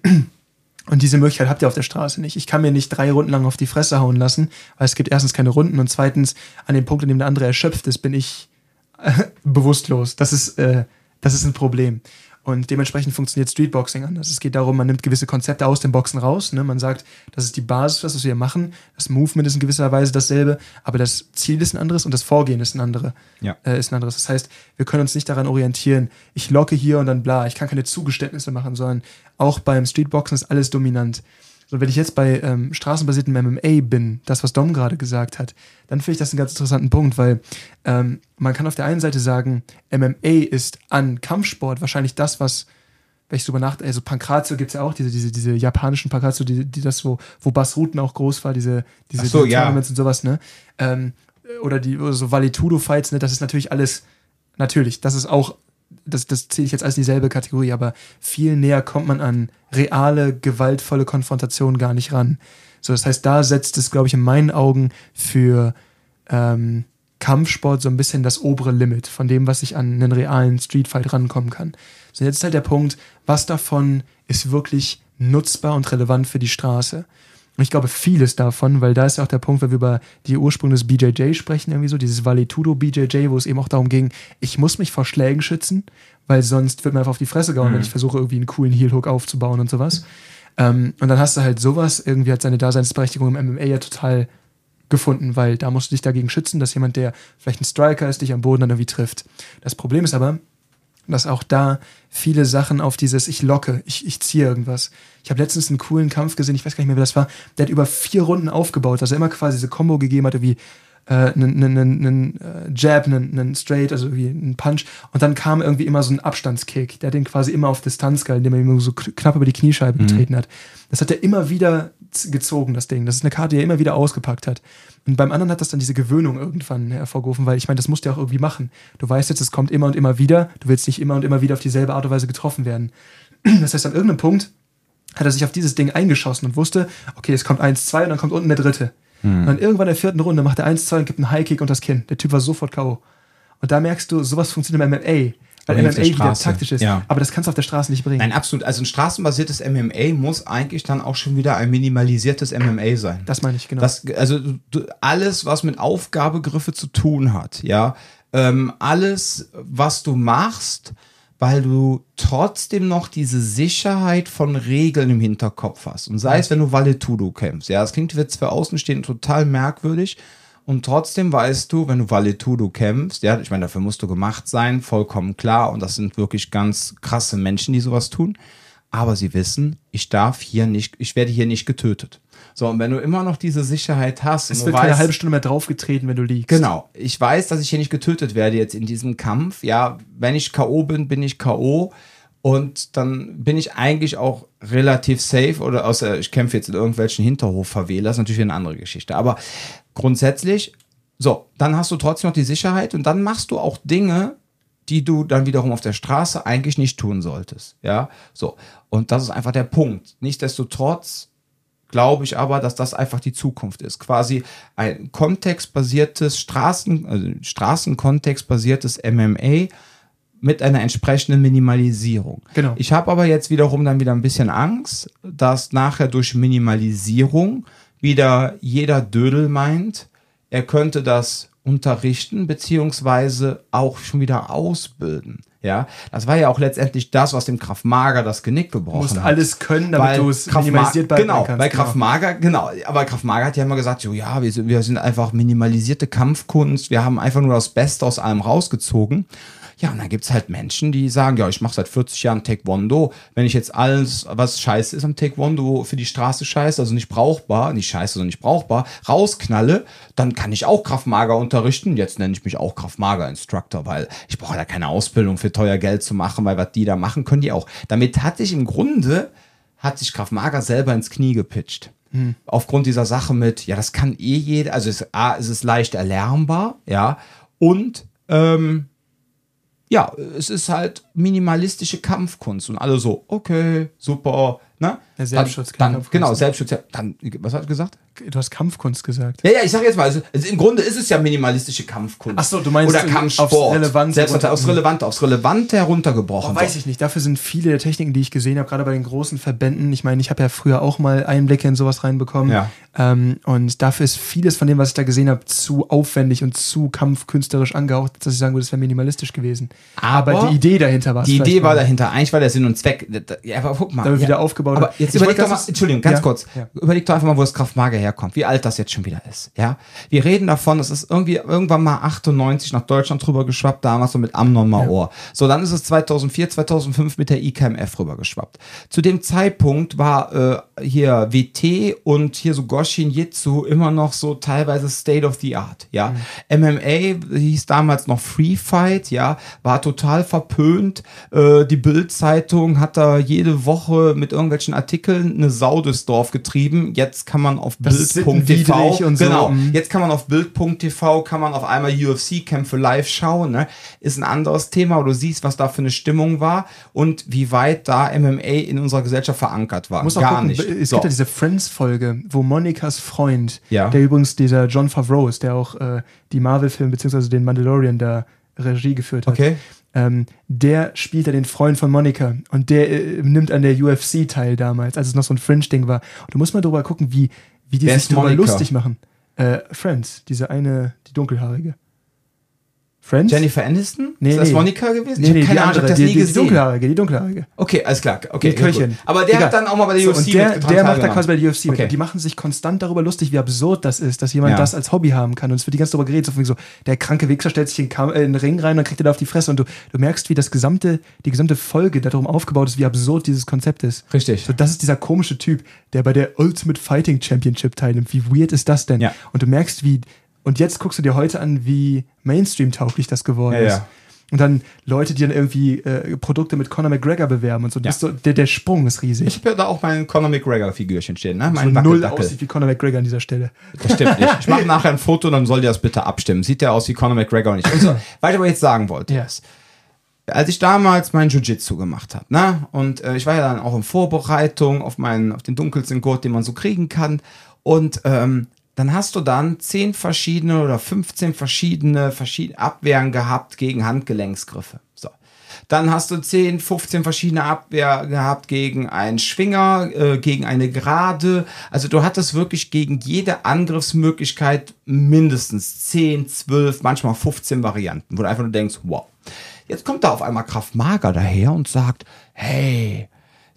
[SPEAKER 2] Und diese Möglichkeit habt ihr auf der Straße nicht. Ich kann mir nicht drei Runden lang auf die Fresse hauen lassen, weil es gibt erstens keine Runden und zweitens, an dem Punkt, an dem der andere erschöpft ist, bin ich bewusstlos. Das ist, äh, das ist ein Problem. Und dementsprechend funktioniert Streetboxing anders. Es geht darum, man nimmt gewisse Konzepte aus dem Boxen raus. Ne? Man sagt, das ist die Basis, was wir hier machen. Das Movement ist in gewisser Weise dasselbe, aber das Ziel ist ein anderes und das Vorgehen ist ein, andere,
[SPEAKER 1] Ja.
[SPEAKER 2] äh, ist ein anderes. Das heißt, wir können uns nicht daran orientieren, ich locke hier und dann bla. Ich kann keine Zugeständnisse machen, sondern auch beim Streetboxen ist alles dominant. So, wenn ich jetzt bei ähm, straßenbasierten MMA bin, das, was Dom gerade gesagt hat, dann finde ich das einen ganz interessanten Punkt, weil ähm, man kann auf der einen Seite sagen, MMA ist an Kampfsport wahrscheinlich das, was, wenn ich drüber nachdenke, also Pankratio gibt es ja auch, diese, diese, diese japanischen Pankratio, die, die das, wo, wo Bas Rutten auch groß war, diese, diese,
[SPEAKER 1] so, ja.
[SPEAKER 2] Tournaments und sowas, ne? Ähm, oder die oder so Valetudo-Fights, ne? Das ist natürlich alles, natürlich, das ist auch das, das zähle ich jetzt als dieselbe Kategorie, aber viel näher kommt man an reale, gewaltvolle Konfrontationen gar nicht ran. So, das heißt, da setzt es, glaube ich, in meinen Augen für ähm, Kampfsport so ein bisschen das obere Limit von dem, was ich an einen realen Streetfight rankommen kann. So, jetzt ist halt der Punkt, was davon ist wirklich nutzbar und relevant für die Straße? Und ich glaube, vieles davon, weil da ist ja auch der Punkt, wenn wir über die Ursprünge des BJJ sprechen, irgendwie so, dieses Valetudo BJJ, wo es eben auch darum ging, ich muss mich vor Schlägen schützen, weil sonst wird mir einfach auf die Fresse gehauen, mhm. wenn ich versuche, irgendwie einen coolen Heel-Hook aufzubauen und sowas. Ähm, und dann hast du halt sowas, irgendwie hat seine Daseinsberechtigung im MMA ja total gefunden, weil da musst du dich dagegen schützen, dass jemand, der vielleicht ein Striker ist, dich am Boden dann irgendwie trifft. Das Problem ist aber, dass auch da viele Sachen auf dieses ich locke, ich, ich ziehe irgendwas. Ich habe letztens einen coolen Kampf gesehen, ich weiß gar nicht mehr, wie das war. Der hat über vier Runden aufgebaut, dass er immer quasi diese Combo gegeben hat, wie einen, einen, einen Jab, einen, einen Straight, also wie einen Punch. Und dann kam irgendwie immer so ein Abstandskick. Der hat den quasi immer auf Distanz gehalten, indem er ihm so knapp über die Kniescheibe mhm. getreten hat. Das hat er immer wieder gezogen, das Ding. Das ist eine Karte, die er immer wieder ausgepackt hat. Und beim anderen hat das dann diese Gewöhnung irgendwann hervorgerufen, weil ich meine, das musst du ja auch irgendwie machen. Du weißt jetzt, es kommt immer und immer wieder. Du willst nicht immer und immer wieder auf dieselbe Art und Weise getroffen werden. Das heißt, an irgendeinem Punkt hat er sich auf dieses Ding eingeschossen und wusste, okay, es kommt eins, zwei und dann kommt unten der dritte. Hm. Und dann irgendwann in der vierten Runde macht er 1-2 und gibt einen Highkick und das Kinn. Der Typ war sofort K.O. Und da merkst du, sowas funktioniert im MMA. Weil MMA wieder taktisch ist. Ja. Aber das kannst du auf der Straße nicht bringen.
[SPEAKER 1] Nein, absolut. Also ein straßenbasiertes MMA muss eigentlich dann auch schon wieder ein minimalisiertes MMA sein.
[SPEAKER 2] Das meine ich, genau.
[SPEAKER 1] Das, also du, alles, was mit Aufgabegriffe zu tun hat, ja. Ähm, alles, was du machst, weil du trotzdem noch diese Sicherheit von Regeln im Hinterkopf hast. Und sei es, wenn du Valetudo kämpfst. Ja, das klingt jetzt für Außenstehende total merkwürdig. Und trotzdem weißt du, wenn du Valetudo kämpfst, ja, ich meine, dafür musst du gemacht sein, vollkommen klar. Und das sind wirklich ganz krasse Menschen, die sowas tun. Aber sie wissen, ich darf hier nicht, ich werde hier nicht getötet. So, und wenn du immer noch diese Sicherheit hast.
[SPEAKER 2] Es wird weißt, keine halbe Stunde mehr draufgetreten, wenn du liegst.
[SPEAKER 1] Genau. Ich weiß, dass ich hier nicht getötet werde jetzt in diesem Kampf. Ja, wenn ich K.O. bin, bin ich K.O. Und dann bin ich eigentlich auch relativ safe oder außer ich kämpfe jetzt in irgendwelchen Hinterhofverwähler, ist natürlich eine andere Geschichte. Aber grundsätzlich, so, dann hast du trotzdem noch die Sicherheit und dann machst du auch Dinge, die du dann wiederum auf der Straße eigentlich nicht tun solltest. Ja, so. Und das ist einfach der Punkt. Nichtsdestotrotz glaube ich aber, dass das einfach die Zukunft ist. Quasi ein kontextbasiertes Straßen, also Straßenkontextbasiertes MMA mit einer entsprechenden Minimalisierung. Genau. Ich habe aber jetzt wiederum dann wieder ein bisschen Angst, dass nachher durch Minimalisierung wieder jeder Dödel meint, er könnte das unterrichten beziehungsweise auch schon wieder ausbilden. Ja, das war ja auch letztendlich das, was dem Kraft Mager das Genick gebrochen hat. Du musst
[SPEAKER 2] alles können, damit du es minimalisiert
[SPEAKER 1] bleiben Genau, kannst, bei genau. Kraft Mager, genau. Aber Kraft Mager hat ja immer gesagt, so, ja, wir sind, wir sind einfach minimalisierte Kampfkunst. Wir haben einfach nur das Beste aus allem rausgezogen. Ja, und dann gibt es halt Menschen, die sagen, ja, ich mache seit 40 Jahren Taekwondo. Wenn ich jetzt alles, was scheiße ist am Taekwondo, für die Straße scheiße, also nicht brauchbar, nicht scheiße, sondern nicht brauchbar, rausknalle, dann kann ich auch Kraftmager unterrichten. Jetzt nenne ich mich auch Kraftmager Instructor, weil ich brauche da keine Ausbildung für teuer Geld zu machen, weil was die da machen, können die auch. Damit hatte ich im Grunde, hat sich Kraftmager selber ins Knie gepitcht. Hm. Aufgrund dieser Sache mit, ja, das kann eh jeder, also es, A, es ist leicht erlernbar, ja, und ähm, ja, es ist halt minimalistische Kampfkunst und alle so, okay, super, ne?
[SPEAKER 2] Der Selbstschutz,
[SPEAKER 1] dann, dann Genau, Selbstschutz. Dann, was hat er gesagt?
[SPEAKER 2] Du hast Kampfkunst gesagt.
[SPEAKER 1] Ja, ja, ich sag jetzt mal, also, also im Grunde ist es ja minimalistische Kampfkunst.
[SPEAKER 2] Ach so, du meinst
[SPEAKER 1] oder Kampfsport. Aufs
[SPEAKER 2] Relevante,
[SPEAKER 1] Selbst aufs Relevante, aufs Relevante heruntergebrochen.
[SPEAKER 2] Oh, weiß ich nicht. Dafür sind viele der Techniken, die ich gesehen habe, gerade bei den großen Verbänden. Ich meine, ich habe ja früher auch mal Einblicke in sowas reinbekommen. Ja. Ähm, und dafür ist vieles von dem, was ich da gesehen habe, zu aufwendig und zu kampfkünstlerisch angehaucht, dass ich sagen würde, es wäre minimalistisch gewesen.
[SPEAKER 1] Aber, aber, die Idee dahinter war
[SPEAKER 2] Die Idee war dahinter. Eigentlich war der Sinn und Zweck. Ja, aber guck mal.
[SPEAKER 1] Da ja. wieder aufgebaut.
[SPEAKER 2] Aber jetzt überleg doch mal, Entschuldigung, ganz
[SPEAKER 1] ja.
[SPEAKER 2] kurz.
[SPEAKER 1] Ja. Überleg doch einfach mal, wo das Kraftmager herkommt. Wie alt das jetzt schon wieder ist. Ja, wir reden davon, es ist irgendwie irgendwann mal 98 nach Deutschland rüber geschwappt, damals so mit Amnon Maor. Ja. So, dann ist es 2004, 2005 mit der IKMF rüber geschwappt. Zu dem Zeitpunkt war äh, hier WT und hier so Goshin Jitsu immer noch so teilweise State of the Art. Ja, mhm. MMA hieß damals noch Free Fight. Ja, war total verpönt. Äh, die Bild-Zeitung hat da jede Woche mit irgendwelchen Artikeln eine Sau durchs Dorf getrieben. Jetzt kann man auf
[SPEAKER 2] Bild.tv
[SPEAKER 1] und so. Genau. Mhm. Jetzt kann man auf Bild.tv kann man auf einmal UFC-Kämpfe live schauen. Ne? Ist ein anderes Thema, wo du siehst, was da für eine Stimmung war und wie weit da MMA in unserer Gesellschaft verankert war.
[SPEAKER 2] Muss Gar gucken, nicht. Es so. gibt ja diese Friends-Folge, wo Monikas Freund,
[SPEAKER 1] ja.
[SPEAKER 2] der übrigens dieser John Favreau ist, der auch äh, die Marvel-Filme bzw. den Mandalorian da Regie geführt hat.
[SPEAKER 1] Okay
[SPEAKER 2] ähm, der spielt ja den Freund von Monika und der äh, nimmt an der UFC teil damals, als es noch so ein Fringe-Ding war. Und du musst mal drüber gucken, wie, wie die
[SPEAKER 1] Wer
[SPEAKER 2] sich darüber
[SPEAKER 1] Monica?
[SPEAKER 2] lustig machen. Äh, Friends, diese eine, die dunkelhaarige. Friends?
[SPEAKER 1] Jennifer Aniston?
[SPEAKER 2] Nee,
[SPEAKER 1] ist das
[SPEAKER 2] nee.
[SPEAKER 1] Monika gewesen?
[SPEAKER 2] Nee,
[SPEAKER 1] ich
[SPEAKER 2] nee,
[SPEAKER 1] keine
[SPEAKER 2] die
[SPEAKER 1] Ahnung, ich hab das
[SPEAKER 2] die,
[SPEAKER 1] nie
[SPEAKER 2] die, die
[SPEAKER 1] gesehen.
[SPEAKER 2] dunkelhaarige, die dunkelhaarige.
[SPEAKER 1] Okay, alles klar. Okay,
[SPEAKER 2] Mit Köllchen.
[SPEAKER 1] gut. Aber der
[SPEAKER 2] Egal.
[SPEAKER 1] hat dann auch mal bei der
[SPEAKER 2] So,
[SPEAKER 1] UFC
[SPEAKER 2] und der,
[SPEAKER 1] mit
[SPEAKER 2] macht da quasi bei der UFC mit.
[SPEAKER 1] Okay.
[SPEAKER 2] Und die machen sich konstant darüber lustig, wie absurd das ist, dass jemand
[SPEAKER 1] Ja.
[SPEAKER 2] das als Hobby haben kann. Und es wird die ganze Zeit darüber geredet, so, so der kranke Wichser stellt sich in, äh, in den Ring rein und kriegt er da auf die Fresse. Und du, du merkst, wie das gesamte, die gesamte Folge darum aufgebaut ist, wie absurd dieses Konzept ist.
[SPEAKER 1] Richtig.
[SPEAKER 2] So, das ist dieser komische Typ, der bei der Ultimate Fighting Championship teilnimmt. Wie weird ist das denn?
[SPEAKER 1] Ja.
[SPEAKER 2] Und du merkst, wie. Und jetzt guckst du dir heute an, wie Mainstream-tauglich das geworden
[SPEAKER 1] Ja,
[SPEAKER 2] ist.
[SPEAKER 1] ja.
[SPEAKER 2] Und dann Leute, die dann irgendwie äh, Produkte mit Conor McGregor bewerben und so. Das ist so der, der Sprung ist riesig.
[SPEAKER 1] Ich habe ja da auch mein Conor McGregor-Figürchen stehen, ne?
[SPEAKER 2] so
[SPEAKER 1] Mein
[SPEAKER 2] null
[SPEAKER 1] Wackeldackel.
[SPEAKER 2] aussieht wie Conor McGregor an dieser Stelle.
[SPEAKER 1] Das stimmt nicht. Ich mache nachher ein Foto, dann soll ihr das bitte abstimmen. Sieht der aus wie Conor McGregor nicht? Und so, was ich aber jetzt sagen wollte,
[SPEAKER 2] Ja.
[SPEAKER 1] ist, als ich damals mein Jiu-Jitsu gemacht habe, ne? Und äh, ich war ja dann auch in Vorbereitung auf meinen, auf den dunkelsten Gurt, den man so kriegen kann. Und ähm, dann hast du dann zehn verschiedene oder 15 verschiedene, verschiedene Abwehren gehabt gegen Handgelenksgriffe. So. Dann hast du 10, 15 verschiedene Abwehr gehabt gegen einen Schwinger, äh, gegen eine Gerade. Also du hattest wirklich gegen jede Angriffsmöglichkeit mindestens 10, 12, manchmal 15 Varianten, wo du einfach nur denkst, wow. Jetzt kommt da auf einmal Kraft Mager daher und sagt, hey,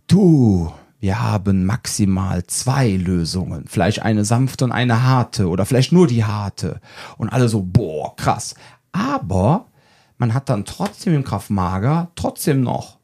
[SPEAKER 1] du, wir haben maximal zwei Lösungen. Vielleicht eine sanfte und eine harte oder vielleicht nur die harte. Und alle so, boah, krass. Aber man hat dann trotzdem im Kraft Mager trotzdem noch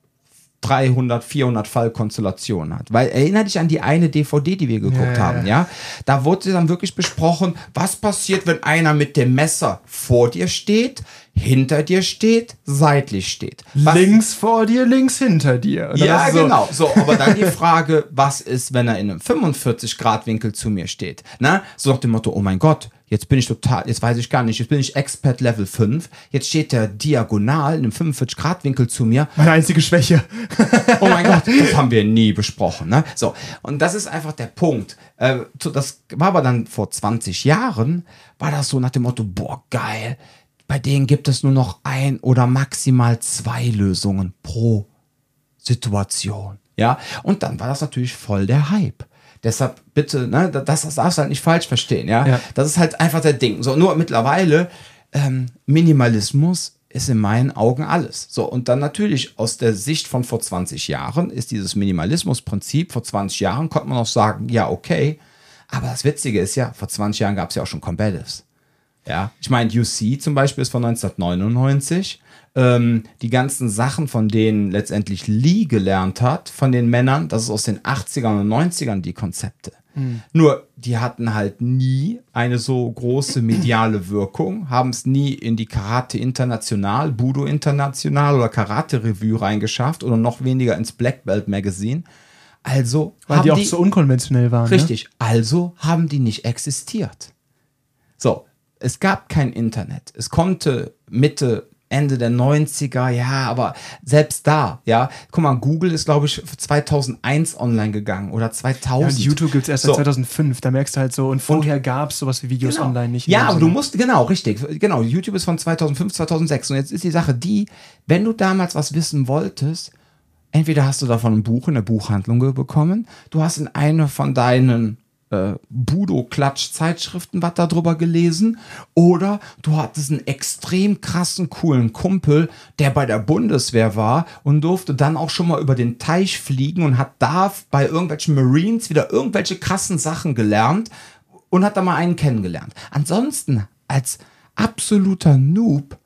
[SPEAKER 1] 300, 400 Fallkonstellationen hat. Weil erinnere dich an die eine DVD, die wir geguckt
[SPEAKER 2] Ja,
[SPEAKER 1] haben, ja? Da wurde dann wirklich besprochen, was passiert, wenn einer mit dem Messer vor dir steht, hinter dir steht, seitlich steht. Was
[SPEAKER 2] Links vor dir, links hinter dir. Dann
[SPEAKER 1] ja,
[SPEAKER 2] so,
[SPEAKER 1] genau. So, aber dann die Frage, was ist, wenn er in einem 45-Grad-Winkel zu mir steht? Na, so nach dem Motto, oh mein Gott, jetzt bin ich total, jetzt weiß ich gar nicht, jetzt bin ich Expert Level 5, jetzt steht der diagonal in einem 45-Grad-Winkel zu mir.
[SPEAKER 2] Meine einzige Schwäche.
[SPEAKER 1] Oh mein Gott, das haben wir nie besprochen. Ne? So, und das ist einfach der Punkt. Äh, so, das war aber dann vor 20 Jahren, war das so nach dem Motto, boah, geil, bei denen gibt es nur noch ein oder maximal zwei Lösungen pro Situation. Ja, und dann war das natürlich voll der Hype. Deshalb bitte, ne, das, das darfst du halt nicht falsch verstehen, ja?
[SPEAKER 2] Ja.
[SPEAKER 1] Das ist halt einfach der Ding. So, nur mittlerweile, ähm, Minimalismus ist in meinen Augen alles. So, und dann natürlich aus der Sicht von vor 20 Jahren ist dieses Minimalismusprinzip, vor 20 Jahren konnte man auch sagen, ja, okay. Aber das Witzige ist ja, vor 20 Jahren gab es ja auch schon Combatives. Ja, ich meine, UC zum Beispiel ist von 1999. Ähm, die ganzen Sachen, von denen letztendlich Lee gelernt hat, von den Männern, das ist aus den 80ern und 90ern die Konzepte. Nur, die hatten halt nie eine so große mediale Wirkung, haben es nie in die Karate International, Budo International oder Karate Revue reingeschafft oder noch weniger ins Black Belt Magazine. Also
[SPEAKER 2] Weil
[SPEAKER 1] haben
[SPEAKER 2] die auch so unkonventionell waren. Ne?
[SPEAKER 1] Richtig. Also haben die nicht existiert. So, es gab kein Internet. Es konnte Mitte, Ende der 90er, ja, aber selbst da, ja. Guck mal, Google ist, glaube ich, 2001 online gegangen oder
[SPEAKER 2] Ja,
[SPEAKER 1] 2000.
[SPEAKER 2] und YouTube gibt es erst
[SPEAKER 1] So.
[SPEAKER 2] seit 2005. Da merkst du halt so, und vorher gab es sowas wie Videos
[SPEAKER 1] Genau.
[SPEAKER 2] online nicht.
[SPEAKER 1] Ja, aber du musst, genau, richtig. Genau, YouTube ist von 2005, 2006. Und jetzt ist die Sache die, wenn du damals was wissen wolltest, entweder hast du davon ein Buch in der Buchhandlung bekommen, du hast in einer von deinen äh, Budo-Klatsch-Zeitschriften was darüber gelesen, oder du hattest einen extrem krassen, coolen Kumpel, der bei der Bundeswehr war und durfte dann auch schon mal über den Teich fliegen und hat da bei irgendwelchen Marines wieder irgendwelche krassen Sachen gelernt und hat da mal einen kennengelernt. Ansonsten, als absoluter Noob,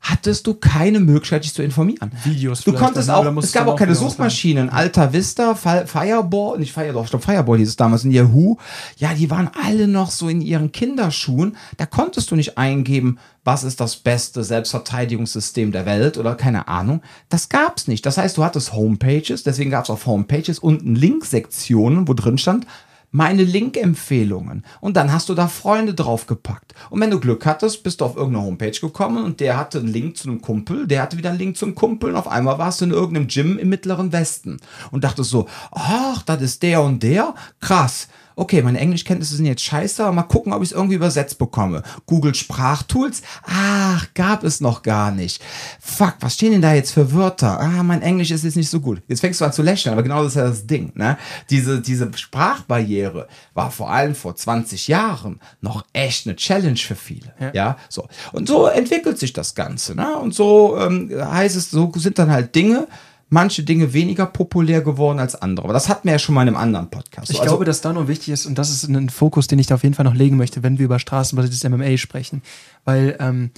[SPEAKER 1] hattest du keine Möglichkeit, dich zu informieren.
[SPEAKER 2] Videos
[SPEAKER 1] Du konntest
[SPEAKER 2] ne?
[SPEAKER 1] auch,
[SPEAKER 2] musst
[SPEAKER 1] es gab auch keine
[SPEAKER 2] ausleihen.
[SPEAKER 1] Suchmaschinen. Alta Vista, Fi- Fireball, nicht Fireball, ich glaube Fireball hieß es damals in Yahoo. Ja, die waren alle noch so in ihren Kinderschuhen. Da konntest du nicht eingeben, was ist das beste Selbstverteidigungssystem der Welt oder keine Ahnung. Das gab's nicht. Das heißt, du hattest Homepages, deswegen gab's auf Homepages unten Linksektionen, wo drin stand, meine Link-Empfehlungen. Und dann hast du da Freunde draufgepackt. Und wenn du Glück hattest, bist du auf irgendeine Homepage gekommen und der hatte einen Link zu einem Kumpel, der hatte wieder einen Link zum Kumpel und auf einmal warst du in irgendeinem Gym im Mittleren Westen und dachtest so, ach, das ist der und der, krass. Okay, meine Englischkenntnisse sind jetzt scheiße, aber mal gucken, ob ich es irgendwie übersetzt bekomme. Google Sprachtools, ach, gab es noch gar nicht. Fuck, was stehen denn da jetzt für Wörter? Ah, mein Englisch ist jetzt nicht so gut. Jetzt fängst du an zu lächeln, aber genau das ist ja das Ding. Ne? Diese, diese Sprachbarriere war vor allem vor 20 Jahren noch echt eine Challenge für viele. Ja, ja? so. Und so entwickelt sich das Ganze. Ne? Und so ähm, heißt es, so sind dann halt Dinge, manche Dinge weniger populär geworden als andere. Aber das hatten wir ja schon mal in einem anderen Podcast.
[SPEAKER 2] Ich also, glaube, dass da noch wichtig ist, und das ist ein Fokus, den ich da auf jeden Fall noch legen möchte, wenn wir über straßenbasiertes MMA sprechen. Weil ähm,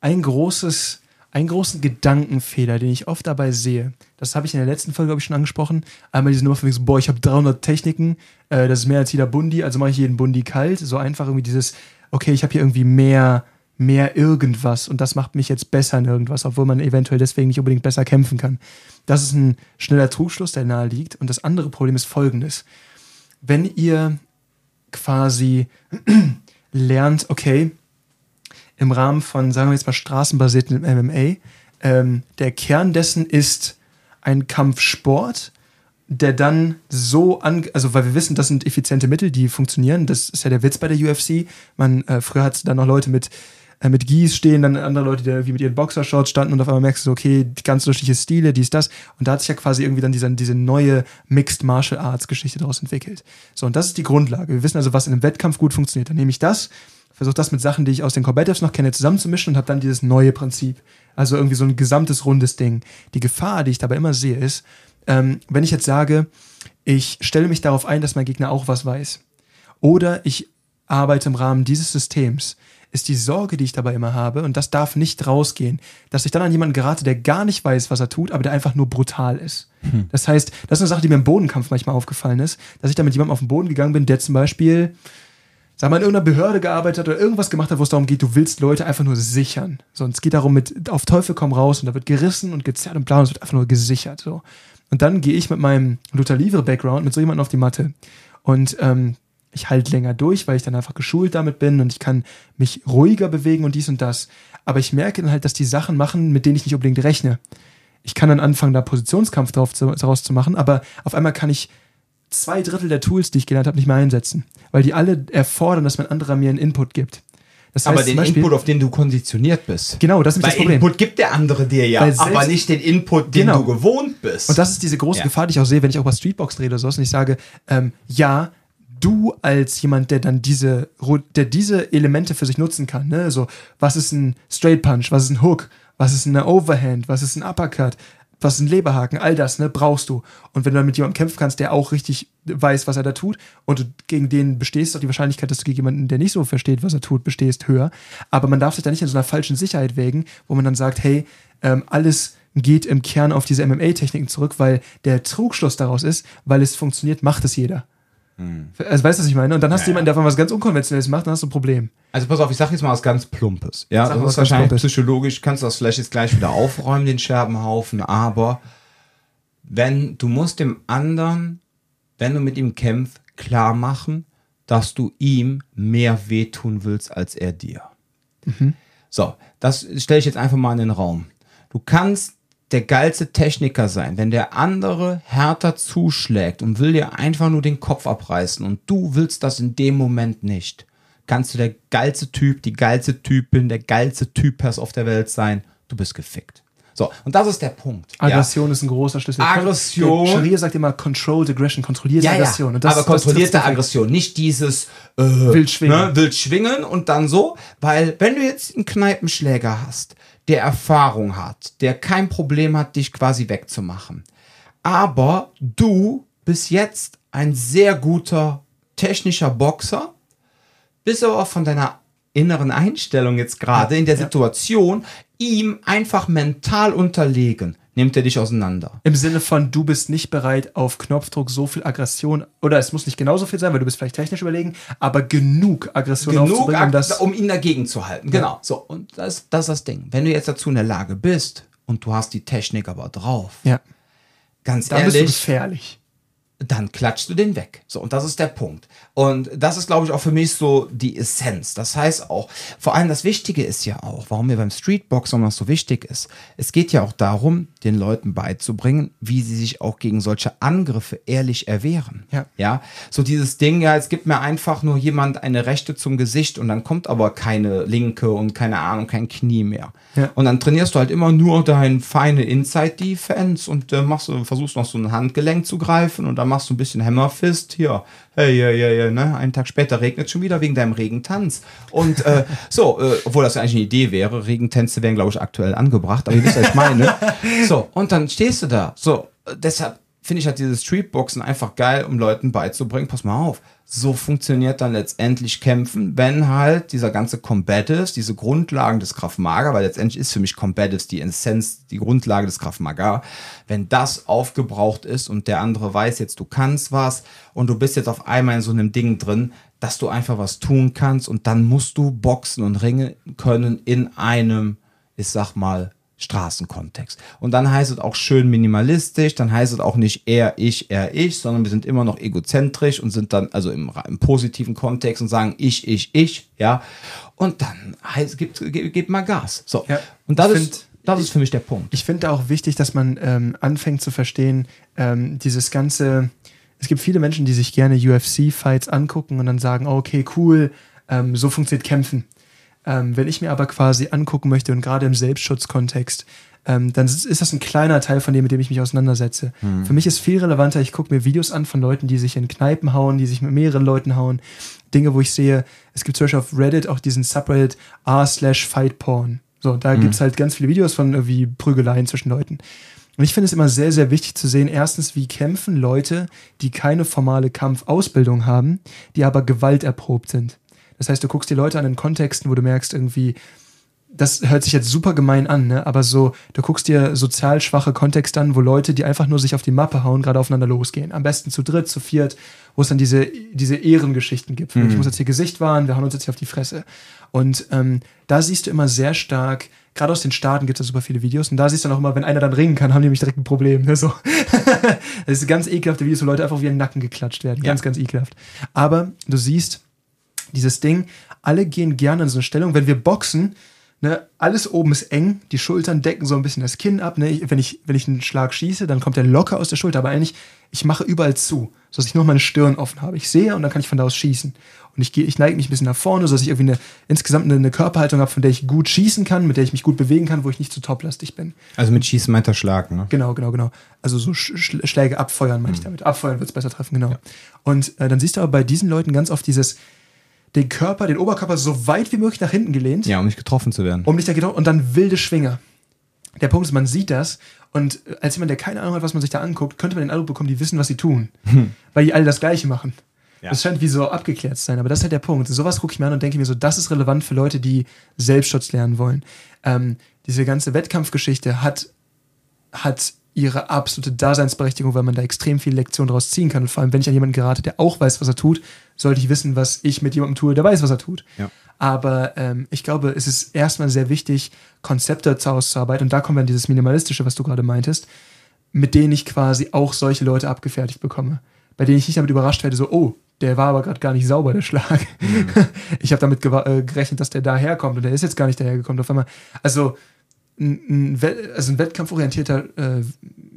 [SPEAKER 2] ein großes, einen großen Gedankenfehler, den ich oft dabei sehe, das habe ich in der letzten Folge, glaube ich, schon angesprochen. Einmal diese Nummer von so, boah, ich habe 300 Techniken, äh, das ist mehr als jeder Bundi, also mache ich jeden Bundi kalt. So einfach irgendwie dieses, okay, ich habe hier irgendwie mehr mehr irgendwas und das macht mich jetzt besser in irgendwas, obwohl man eventuell deswegen nicht unbedingt besser kämpfen kann. Das ist ein schneller Trugschluss, der nahe liegt. Und das andere Problem ist folgendes. Wenn ihr quasi lernt, okay, im Rahmen von, sagen wir jetzt mal, straßenbasierten MMA, ähm, der Kern dessen ist ein Kampfsport, der dann so an, also weil wir wissen, das sind effiziente Mittel, die funktionieren. Das ist ja der Witz bei der UFC. Man, äh, früher hat es dann noch Leute mit mit Gies stehen dann andere Leute, die irgendwie mit ihren Boxershorts standen und auf einmal merkst du, okay, ganz unterschiedliche Stile, dies, das. Und da hat sich ja quasi irgendwie dann diese, diese neue Mixed Martial Arts Geschichte daraus entwickelt. So, und das ist die Grundlage. Wir wissen also, was in einem Wettkampf gut funktioniert. Dann nehme ich das, versuche das mit Sachen, die ich aus den Combatives noch kenne, zusammenzumischen und habe dann dieses neue Prinzip. Also irgendwie so ein gesamtes rundes Ding. Die Gefahr, die ich dabei immer sehe, ist, ähm, wenn ich jetzt sage, ich stelle mich darauf ein, dass mein Gegner auch was weiß. Oder ich arbeite im Rahmen dieses Systems ist die Sorge, die ich dabei immer habe, und das darf nicht rausgehen, dass ich dann an jemanden gerate, der gar nicht weiß, was er tut, aber der einfach nur brutal ist. Hm. Das heißt, das ist eine Sache, die mir im Bodenkampf manchmal aufgefallen ist, dass ich da mit jemandem auf den Boden gegangen bin, der zum Beispiel, sag mal, in irgendeiner Behörde gearbeitet hat oder irgendwas gemacht hat, wo es darum geht, du willst Leute einfach nur sichern. Sonst geht darum, mit auf Teufel komm raus und da wird gerissen und gezerrt und blau und es wird einfach nur gesichert. So. Und dann gehe ich mit meinem Luther Livre-Background mit so jemandem auf die Matte. Und ähm, ich halte länger durch, weil ich dann einfach geschult damit bin und ich kann mich ruhiger bewegen und dies und das. Aber ich merke dann halt, dass die Sachen machen, mit denen ich nicht unbedingt rechne. Ich kann dann anfangen, da Positionskampf drauf zu, daraus zu machen, aber auf einmal kann ich zwei Drittel der Tools, die ich gelernt habe, nicht mehr einsetzen, weil die alle erfordern, dass mein anderer mir einen Input gibt.
[SPEAKER 1] Das heißt aber den Beispiel, Input, auf den du konditioniert bist.
[SPEAKER 2] Genau, das ist
[SPEAKER 1] das Problem. Input gibt der andere dir ja, aber nicht den Input, den genau. du gewohnt bist.
[SPEAKER 2] Und das ist diese große ja. Gefahr, die ich auch sehe, wenn ich auch über Streetbox rede oder sowas und ich sage, ähm, ja, du als jemand, der dann diese, der diese Elemente für sich nutzen kann, ne? So, was ist ein Straight Punch, was ist ein Hook, was ist eine Overhand, was ist ein Uppercut, was ist ein Leberhaken, all das, ne, brauchst du. Und wenn du dann mit jemandem kämpfen kannst, der auch richtig weiß, was er da tut, und du gegen den bestehst, ist auch die Wahrscheinlichkeit, dass du gegen jemanden, der nicht so versteht, was er tut, bestehst, höher. Aber man darf sich da nicht in so einer falschen Sicherheit wägen, wo man dann sagt, hey, ähm, alles geht im Kern auf diese MMA-Techniken zurück, weil der Trugschluss daraus ist, weil es funktioniert, macht es jeder. Hm. Also weißt du, was ich meine? Und dann hast ja, du jemanden, der von was ganz Unkonventionelles macht, dann hast du ein Problem.
[SPEAKER 1] Also pass auf, ich sag jetzt mal was ganz Plumpes. Ja, das ist wahrscheinlich Plumpes. psychologisch, kannst du das vielleicht jetzt gleich wieder aufräumen, den Scherbenhaufen, aber wenn, du musst dem anderen, wenn du mit ihm kämpfst, klar machen, dass du ihm mehr wehtun willst als er dir. Mhm. So, das stelle ich jetzt einfach mal in den Raum. Du kannst der geilste Techniker sein, wenn der andere härter zuschlägt und will dir einfach nur den Kopf abreißen und du willst das in dem Moment nicht, kannst du der geilste Typ, die geilste Typin, der geilste Typ auf der Welt sein, du bist gefickt. So, und das ist der Punkt.
[SPEAKER 2] Aggression ja. ist ein großer Schlüssel.
[SPEAKER 1] Aggression.
[SPEAKER 2] Scharia sagt immer Controlled Aggression, kontrollierte ja, Aggression.
[SPEAKER 1] Ja, aber kontrollierte Aggression, nicht dieses äh, wild, schwingen. Ne, wild schwingen und dann so, weil wenn du jetzt einen Kneipenschläger hast, der Erfahrung hat, der kein Problem hat, dich quasi wegzumachen. Aber du bist jetzt ein sehr guter technischer Boxer, bist aber von deiner inneren Einstellung jetzt gerade in der Situation ihm einfach mental unterlegen nimmt er dich auseinander.
[SPEAKER 2] Im Sinne von, du bist nicht bereit, auf Knopfdruck so viel Aggression, oder es muss nicht genauso viel sein, weil du bist vielleicht technisch überlegen, aber genug Aggression
[SPEAKER 1] genug um, das um ihn dagegen zu halten. Genau. Ja. So, und das, das ist das Ding. Wenn du jetzt dazu in der Lage bist und du hast die Technik aber drauf,
[SPEAKER 2] ja.
[SPEAKER 1] ganz Dann ehrlich.
[SPEAKER 2] Bist du gefährlich.
[SPEAKER 1] dann klatschst du den weg. So, und das ist der Punkt. Und das ist, glaube ich, auch für mich so die Essenz. Das heißt auch, vor allem das Wichtige ist ja auch, warum mir beim Streetboxen noch so wichtig ist. Es geht ja auch darum, den Leuten beizubringen, wie sie sich auch gegen solche Angriffe ehrlich erwehren.
[SPEAKER 2] Ja.
[SPEAKER 1] Ja. So dieses Ding, ja, es gibt mir einfach nur jemand eine Rechte zum Gesicht und dann kommt aber keine linke und keine Ahnung, kein Knie mehr.
[SPEAKER 2] Ja.
[SPEAKER 1] Und dann trainierst du halt immer nur dein feine Inside Defense und äh, machst, versuchst noch so ein Handgelenk zu greifen und dann machst du ein bisschen Hammerfist hier. Hey, ja, ja, ja, ne? Einen Tag später regnet schon wieder wegen deinem Regentanz. Und äh, so, äh, obwohl das ja eigentlich eine Idee wäre, Regentänze wären, glaube ich, aktuell angebracht, aber ihr wisst, was ich meine. So, und dann stehst du da. So, deshalb finde ich halt dieses Streetboxen einfach geil, um Leuten beizubringen, pass mal auf, so funktioniert dann letztendlich Kämpfen, wenn halt dieser ganze Combatives, diese Grundlagen des Krav Maga, weil letztendlich ist für mich Combatives die Essenz, die Grundlage des Krav Maga, wenn das aufgebraucht ist und der andere weiß jetzt, du kannst was und du bist jetzt auf einmal in so einem Ding drin, dass du einfach was tun kannst und dann musst du boxen und ringen können in einem, ich sag mal, Straßenkontext. Und dann heißt es auch schön minimalistisch, dann heißt es auch nicht er, ich, er, ich, sondern wir sind immer noch egozentrisch und sind dann also im, im positiven Kontext und sagen ich, ich, ich, ja. Und dann heißt, gibt, gibt, gibt mal Gas. So.
[SPEAKER 2] Ja,
[SPEAKER 1] und das ist, das ist für mich der Punkt.
[SPEAKER 2] Ich finde auch wichtig, dass man ähm, anfängt zu verstehen, ähm, dieses ganze. Es gibt viele Menschen, die sich gerne UFC-Fights angucken und dann sagen, oh, okay, cool, ähm, so funktioniert Kämpfen. Ähm, wenn ich mir aber quasi angucken möchte und gerade im Selbstschutzkontext, ähm, dann ist das ein kleiner Teil von dem, mit dem ich mich auseinandersetze. Für mich ist viel relevanter, ich gucke mir Videos an von Leuten, die sich in Kneipen hauen, die sich mit mehreren Leuten hauen. Dinge, wo ich sehe, es gibt zum Beispiel auf Reddit auch diesen Subreddit r slash Fightporn. So, da gibt's halt ganz viele Videos von irgendwie Prügeleien zwischen Leuten. Und ich finde es immer sehr, sehr wichtig zu sehen, erstens, wie kämpfen Leute, die keine formale Kampfausbildung haben, die aber gewalterprobt sind. Das heißt, du guckst die Leute an in Kontexten, wo du merkst, irgendwie, das hört sich jetzt super gemein an, ne? aber so, du guckst dir sozial schwache Kontexte an, wo Leute, die einfach nur sich auf die Mappe hauen, gerade aufeinander losgehen. Am besten zu dritt, zu viert, wo es dann diese, diese Ehrengeschichten gibt. Ich muss jetzt hier Gesicht wahren, wir hauen uns jetzt hier auf die Fresse. Und ähm, da siehst du immer sehr stark, gerade aus den Staaten gibt es super viele Videos, und da siehst du dann auch immer, wenn einer dann ringen kann, haben die nämlich direkt ein Problem. Ne? So. das ist ganz ekelhafte Videos, wo Leute einfach wie in den Nacken geklatscht werden. Ganz, ganz ekelhaft. Aber du siehst, dieses Ding, alle gehen gerne in so eine Stellung, wenn wir boxen, ne, alles oben ist eng, die Schultern decken so ein bisschen das Kinn ab, ne, ich, wenn, ich, wenn ich einen Schlag schieße, dann kommt der locker aus der Schulter, aber eigentlich, ich mache überall zu, sodass ich nur meine Stirn offen habe. Ich sehe und dann kann ich von da aus schießen. Und ich, gehe, ich neige mich ein bisschen nach vorne, sodass ich irgendwie eine, insgesamt eine, eine Körperhaltung habe, von der ich gut schießen kann, mit der ich mich gut bewegen kann, wo ich nicht zu toplastig bin.
[SPEAKER 1] Also mit Schießen meint er Schlag, ne?
[SPEAKER 2] Genau, genau, genau. Also so Sch Sch Schläge abfeuern meine ich damit. Abfeuern wird es besser treffen, genau. Und äh, dann siehst du aber bei diesen Leuten ganz oft dieses, den Körper, den Oberkörper so weit wie möglich nach hinten gelehnt,
[SPEAKER 1] Ja, um nicht getroffen zu werden.
[SPEAKER 2] um nicht da geht und dann wilde Schwinger. Der Punkt ist, man sieht das und als jemand, der keine Ahnung hat, was man sich da anguckt, könnte man den Eindruck bekommen, die wissen, was sie tun. Weil die alle das Gleiche machen.
[SPEAKER 1] Ja.
[SPEAKER 2] Das scheint wie so abgeklärt zu sein, aber das ist halt der Punkt. Sowas gucke ich mir an und denke mir so, das ist relevant für Leute, die Selbstschutz lernen wollen. Ähm, diese ganze Wettkampfgeschichte hat, hat ihre absolute Daseinsberechtigung, weil man da extrem viele Lektionen daraus ziehen kann. Und vor allem, wenn ich an jemanden gerate, der auch weiß, was er tut, sollte ich wissen, was ich mit jemandem tue, der weiß, was er tut.
[SPEAKER 1] Ja.
[SPEAKER 2] Aber ähm, ich glaube, es ist erstmal sehr wichtig, Konzepte auszuarbeiten. Und da kommt dann dieses Minimalistische, was du gerade meintest, mit denen ich quasi auch solche Leute abgefertigt bekomme. Bei denen ich nicht damit überrascht werde, so, oh, der war aber gerade gar nicht sauber, der Schlag. Ich habe damit äh, gerechnet, dass der daherkommt und der ist jetzt gar nicht dahergekommen. Auf einmal, also ein, also ein wettkampforientierter äh,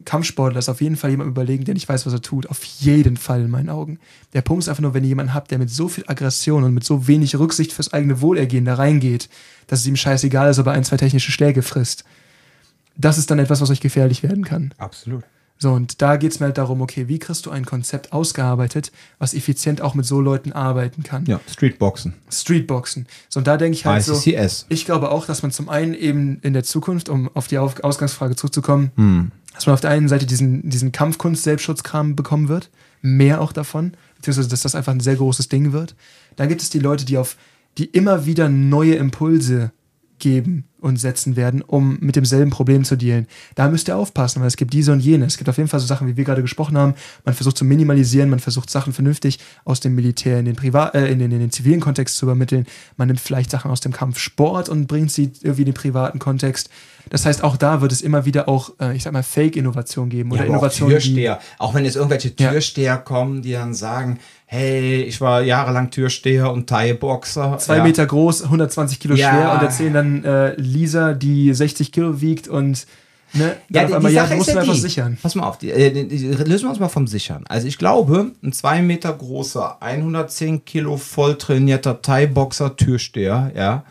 [SPEAKER 2] Kampfsportler ist auf jeden Fall jemand überlegen, der nicht weiß, was er tut. Auf jeden Fall in meinen Augen. Der Punkt ist einfach nur, wenn ihr jemanden habt, der mit so viel Aggression und mit so wenig Rücksicht fürs eigene Wohlergehen da reingeht, dass es ihm scheißegal ist, ob er ein, zwei technische Schläge frisst. Das ist dann etwas, was euch gefährlich werden kann.
[SPEAKER 1] Absolut.
[SPEAKER 2] So, und da geht es mir halt darum, okay, wie kriegst du ein Konzept ausgearbeitet, was effizient auch mit so Leuten arbeiten kann?
[SPEAKER 1] Ja, Streetboxen.
[SPEAKER 2] Streetboxen. So, und da denke ich halt so.
[SPEAKER 1] ICCS.
[SPEAKER 2] Ich glaube auch, dass man zum einen eben in der Zukunft, um auf die Auf Ausgangsfrage zurückzukommen, dass man auf der einen Seite diesen, diesen Kampfkunst-Selbstschutzkram bekommen wird, mehr auch davon, beziehungsweise dass das einfach ein sehr großes Ding wird. Dann gibt es die Leute, die auf, die immer wieder neue Impulse geben uns setzen werden, um mit demselben Problem zu dealen. Da müsst ihr aufpassen, weil es gibt diese und jene. Es gibt auf jeden Fall so Sachen, wie wir gerade gesprochen haben. Man versucht zu minimalisieren, man versucht Sachen vernünftig aus dem Militär in den, Privat äh, in den, in den zivilen Kontext zu übermitteln. Man nimmt vielleicht Sachen aus dem Kampfsport und bringt sie irgendwie in den privaten Kontext. Das heißt, auch da wird es immer wieder auch, äh, ich sag mal, Fake-Innovation geben oder
[SPEAKER 1] Ja, auch
[SPEAKER 2] Innovationen, die
[SPEAKER 1] Türsteher. Auch wenn jetzt irgendwelche
[SPEAKER 2] Ja.
[SPEAKER 1] Türsteher kommen, die dann sagen, hey, ich war jahrelang Türsteher und Thai-Boxer.
[SPEAKER 2] zwei
[SPEAKER 1] ja.
[SPEAKER 2] Meter groß, 120 Kilo
[SPEAKER 1] Ja.
[SPEAKER 2] schwer und erzählen dann äh, Lisa, die 60 Kilo wiegt und ne,
[SPEAKER 1] Ja, die,
[SPEAKER 2] einmal,
[SPEAKER 1] die
[SPEAKER 2] ja,
[SPEAKER 1] Sache
[SPEAKER 2] du
[SPEAKER 1] ist ja die,
[SPEAKER 2] sichern.
[SPEAKER 1] Pass mal auf, die, äh, die, die, lösen wir uns mal vom Sichern. Also ich glaube, ein zwei Meter großer, 110 Kilo voll trainierter Thai-Boxer Türsteher, ja,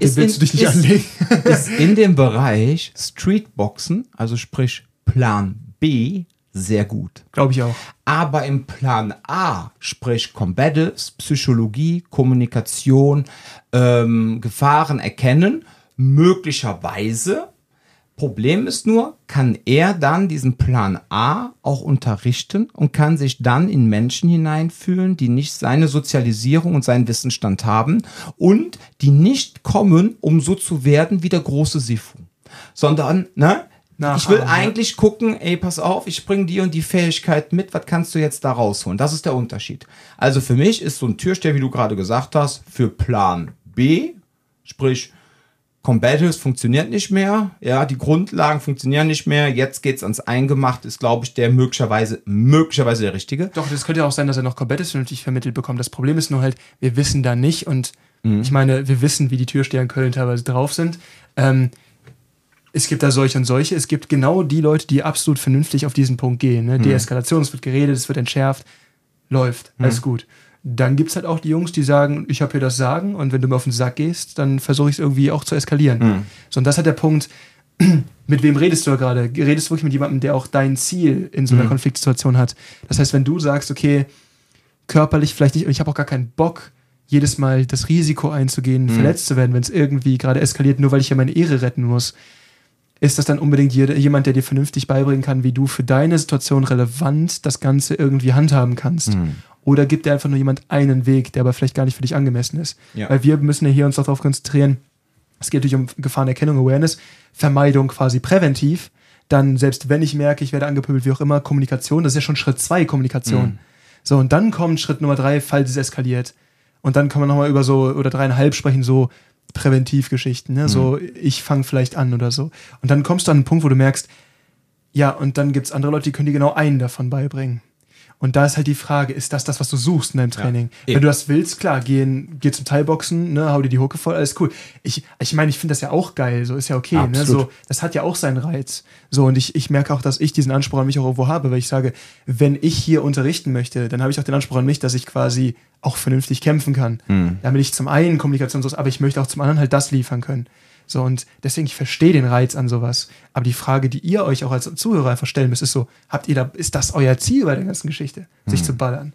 [SPEAKER 2] Mit dem willst du dich nicht
[SPEAKER 1] ist,
[SPEAKER 2] anlegen.
[SPEAKER 1] ist in dem Bereich Streetboxen, also sprich Plan B, sehr gut.
[SPEAKER 2] Glaube ich auch.
[SPEAKER 1] Aber im Plan A, sprich Combatives, Psychologie, Kommunikation, ähm, Gefahren erkennen, möglicherweise, Problem ist nur, kann er dann diesen Plan A auch unterrichten und kann sich dann in Menschen hineinfühlen, die nicht seine Sozialisierung und seinen Wissensstand haben und die nicht kommen, um so zu werden wie der große Sifu. Sondern, ne? Ich will eigentlich gucken, ey, pass auf, ich bringe die und die Fähigkeit mit, was kannst du jetzt da rausholen? Das ist der Unterschied. Also für mich ist so ein Türsteher, wie du gerade gesagt hast, für Plan B, sprich, Combatives funktioniert nicht mehr, ja, die Grundlagen funktionieren nicht mehr, jetzt geht's ans Eingemacht, ist, glaube ich, der möglicherweise, möglicherweise der richtige.
[SPEAKER 2] Doch, das könnte ja auch sein, dass er noch Combatives vernünftig vermittelt bekommt. Das Problem ist nur halt, wir wissen da nicht und ich meine, wir wissen, wie die Türsteher in Köln teilweise drauf sind. Ähm, es gibt da solche und solche. Es gibt genau die Leute, die absolut vernünftig auf diesen Punkt gehen. Ne? Deeskalation, es wird geredet, es wird entschärft, läuft, alles gut. Dann gibt es halt auch die Jungs, die sagen, ich habe hier das Sagen und wenn du mir auf den Sack gehst, dann versuche ich es irgendwie auch zu eskalieren. So, und das hat der Punkt, mit wem redest du gerade? Redest du wirklich mit jemandem, der auch dein Ziel in so einer Konfliktsituation hat? Das heißt, wenn du sagst, okay, körperlich vielleicht nicht, und ich habe auch gar keinen Bock, jedes Mal das Risiko einzugehen, verletzt zu werden, wenn es irgendwie gerade eskaliert, nur weil ich ja meine Ehre retten muss, ist das dann unbedingt jemand, der dir vernünftig beibringen kann, wie du für deine Situation relevant das Ganze irgendwie handhaben kannst? Oder gibt dir einfach nur jemand einen Weg, der aber vielleicht gar nicht für dich angemessen ist?
[SPEAKER 1] Ja.
[SPEAKER 2] Weil wir müssen ja hier uns darauf konzentrieren, es geht natürlich um Gefahrenerkennung, Awareness, Vermeidung quasi präventiv. Dann, selbst wenn ich merke, ich werde angepöbelt, wie auch immer, Kommunikation, das ist ja schon Schritt zwei Kommunikation. So, und dann kommt Schritt Nummer drei, falls es eskaliert. Und dann kann man nochmal über so, oder dreieinhalb sprechen, so Präventivgeschichten, ne? So, ich fange vielleicht an oder so. Und dann kommst du an einen Punkt, wo du merkst, ja, und dann gibt es andere Leute, die können dir genau einen davon beibringen. Und da ist halt die Frage, ist das das, was du suchst in deinem Training? Wenn
[SPEAKER 1] eben.
[SPEAKER 2] du das willst, klar, geh, in, geh zum Teilboxen, ne, hau dir die Hucke voll, alles cool. Ich ich, meine, ich finde das ja auch geil, so ist ja okay. Ne? So, das hat ja auch seinen Reiz. So, und ich, ich merke auch, dass ich diesen Anspruch an mich auch irgendwo habe, weil ich sage, wenn ich hier unterrichten möchte, dann habe ich auch den Anspruch an mich, dass ich quasi auch vernünftig kämpfen kann. Damit ich zum einen Kommunikation aber ich möchte auch zum anderen halt das liefern können. So, und deswegen, ich verstehe den Reiz an sowas. Aber die Frage, die ihr euch auch als Zuhörer einfach stellen müsst, ist so, habt ihr da, ist das euer Ziel bei der ganzen Geschichte? Sich zu ballern?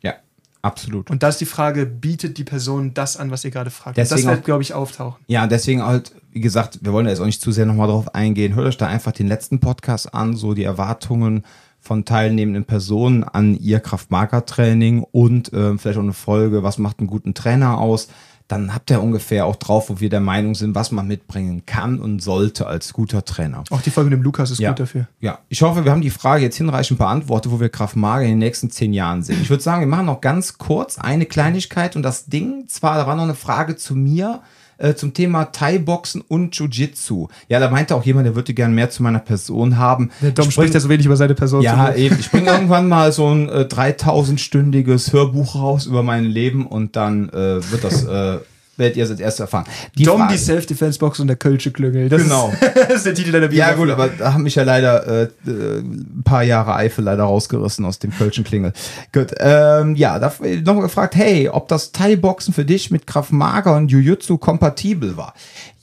[SPEAKER 1] Ja, absolut.
[SPEAKER 2] Und da ist die Frage, bietet die Person das an, was ihr gerade fragt? Und das
[SPEAKER 1] Deswegen
[SPEAKER 2] wird, glaube ich, auftauchen.
[SPEAKER 1] Ja, deswegen halt, wie gesagt, wir wollen da jetzt auch nicht zu sehr nochmal drauf eingehen. Hört euch da einfach den letzten Podcast an, so die Erwartungen von teilnehmenden Personen an ihr Kraft-Mager-Training und ähm, vielleicht auch eine Folge, was macht einen guten Trainer aus. Dann habt ihr ungefähr auch drauf, wo wir der Meinung sind, was man mitbringen kann und sollte als guter Trainer.
[SPEAKER 2] Auch die Folge mit dem Lukas ist
[SPEAKER 1] Ja.
[SPEAKER 2] gut dafür.
[SPEAKER 1] Ja, ich hoffe, wir haben die Frage jetzt hinreichend beantwortet, wo wir Kraft Mager in den nächsten zehn Jahren sehen. Ich würde sagen, wir machen noch ganz kurz eine Kleinigkeit und das Ding, zwar, da war noch eine Frage zu mir, äh, zum Thema Thai-Boxen und Jiu-Jitsu. Ja, da meinte auch jemand, der würde gerne mehr zu meiner Person haben.
[SPEAKER 2] Der Dom spricht ja so wenig über seine Person.
[SPEAKER 1] ja, eben. Ich bringe irgendwann mal so ein äh, 3000-stündiges Hörbuch raus über mein Leben und dann äh, wird das, äh, werdet ihr es als erstes erfahren. Die
[SPEAKER 2] Dom,
[SPEAKER 1] Frage-
[SPEAKER 2] die Self-Defense-Box und der Kölsche Klüngel. Das
[SPEAKER 1] Genau.
[SPEAKER 2] Ist, das ist der Titel deiner
[SPEAKER 1] Ja,
[SPEAKER 2] Biografie.
[SPEAKER 1] gut, aber da haben mich ja leider äh, äh, ein paar Jahre Eifel leider rausgerissen aus dem Kölschen Klingel. Gut, ähm, ja, da noch gefragt, hey, ob das Thai-Boxen für dich mit Kraft Mager und Jiu-Jitsu kompatibel war.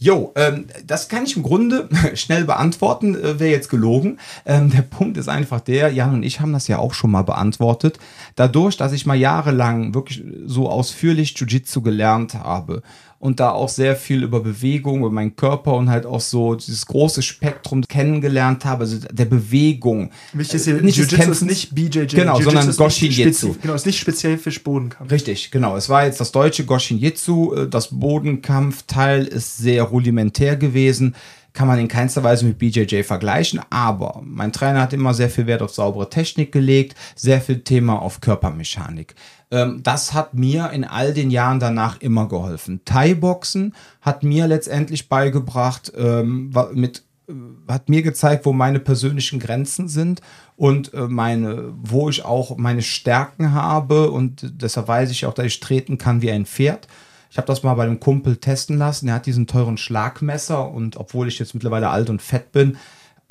[SPEAKER 1] Jo, ähm, das kann ich im Grunde schnell beantworten, äh, wäre jetzt gelogen. Ähm, der Punkt ist einfach der, Jan und ich haben das ja auch schon mal beantwortet. Dadurch, dass ich mal jahrelang wirklich so ausführlich Jiu-Jitsu gelernt habe und da auch sehr viel über Bewegung, über meinen Körper und halt auch so dieses große Spektrum kennengelernt habe, also der Bewegung.
[SPEAKER 2] Wichtig ist hier,
[SPEAKER 1] nicht
[SPEAKER 2] Jiu-Jitsu ist nicht BJJ.
[SPEAKER 1] Genau, sondern Goshin-Jitsu.
[SPEAKER 2] spezi- Genau, ist nicht speziell für Bodenkampf.
[SPEAKER 1] Richtig, genau. Es war jetzt das deutsche Goshin-Jitsu. Äh, Das Bodenkampfteil ist sehr rudimentär gewesen. Kann man in keinster Weise mit BJJ vergleichen. Aber mein Trainer hat immer sehr viel Wert auf saubere Technik gelegt, sehr viel Thema auf Körpermechanik. Ähm, Das hat mir in all den Jahren danach immer geholfen. Thai-Boxen hat mir letztendlich beigebracht, ähm, mit hat mir gezeigt, wo meine persönlichen Grenzen sind und äh, meine, wo ich auch meine Stärken habe und deshalb weiß ich auch, dass ich treten kann wie ein Pferd. Ich habe das mal bei einem Kumpel testen lassen. Er hat diesen teuren Schlagmesser und obwohl ich jetzt mittlerweile alt und fett bin, äh,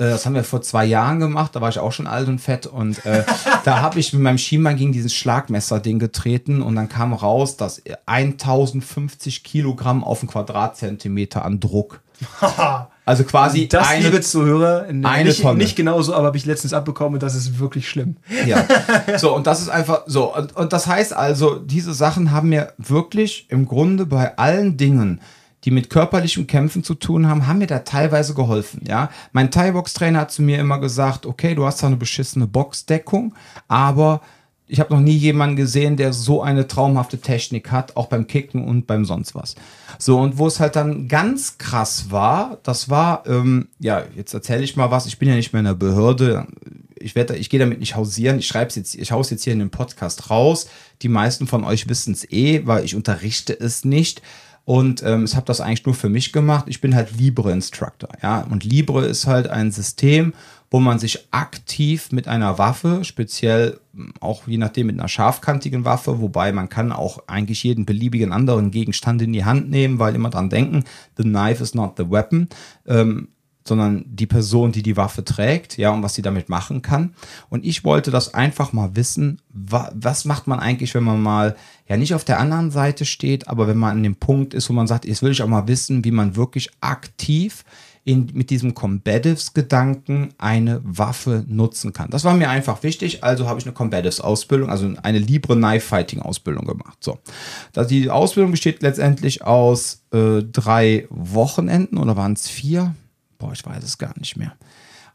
[SPEAKER 1] das haben wir vor zwei Jahren gemacht, da war ich auch schon alt und fett und äh, da habe ich mit meinem Schienbein gegen dieses Schlagmesser-Ding getreten und dann kam raus, dass 1050 Kilogramm auf einen Quadratzentimeter an Druck. Also quasi
[SPEAKER 2] Das,
[SPEAKER 1] eine,
[SPEAKER 2] liebe Zuhörer, ne,
[SPEAKER 1] eine
[SPEAKER 2] nicht,
[SPEAKER 1] Tonne.
[SPEAKER 2] nicht genauso, aber habe ich letztens abbekommen und das ist wirklich schlimm.
[SPEAKER 1] Ja. So, und das ist einfach so. Und, und das heißt also, diese Sachen haben mir wirklich im Grunde bei allen Dingen, die mit körperlichem Kämpfen zu tun haben, haben mir da teilweise geholfen. Ja, mein Thai-Box-Trainer hat zu mir immer gesagt, okay, du hast zwar eine beschissene Boxdeckung, aber ich habe noch nie jemanden gesehen, der so eine traumhafte Technik hat, auch beim Kicken und beim sonst was. So, und wo es halt dann ganz krass war, das war, ähm, ja, jetzt erzähle ich mal was, ich bin ja nicht mehr in der Behörde, ich werde, ich gehe damit nicht hausieren, ich schreibe es jetzt, ich hau's jetzt hier in den Podcast raus. Die meisten von euch wissen es eh, weil ich unterrichte es nicht. Und ähm, ich habe das eigentlich nur für mich gemacht. Ich bin halt Libre-Instructor. Ja? Und Libre ist halt ein System, wo man sich aktiv mit einer Waffe, speziell mh, auch je nachdem mit einer scharfkantigen Waffe, wobei man kann auch eigentlich jeden beliebigen anderen Gegenstand in die Hand nehmen, weil immer dran denken, the knife is not the weapon. Ähm, sondern die Person, die die Waffe trägt, ja, und was sie damit machen kann. Und ich wollte das einfach mal wissen, wa was macht man eigentlich, wenn man mal, ja, nicht auf der anderen Seite steht, aber wenn man an dem Punkt ist, wo man sagt, jetzt will ich auch mal wissen, wie man wirklich aktiv in, mit diesem Combatives-Gedanken eine Waffe nutzen kann. Das war mir einfach wichtig, also habe ich eine Combatives-Ausbildung, also eine Libre Knife Fighting-Ausbildung gemacht. So. Die Ausbildung besteht letztendlich aus äh, drei Wochenenden oder waren es vier? Boah, ich weiß es gar nicht mehr.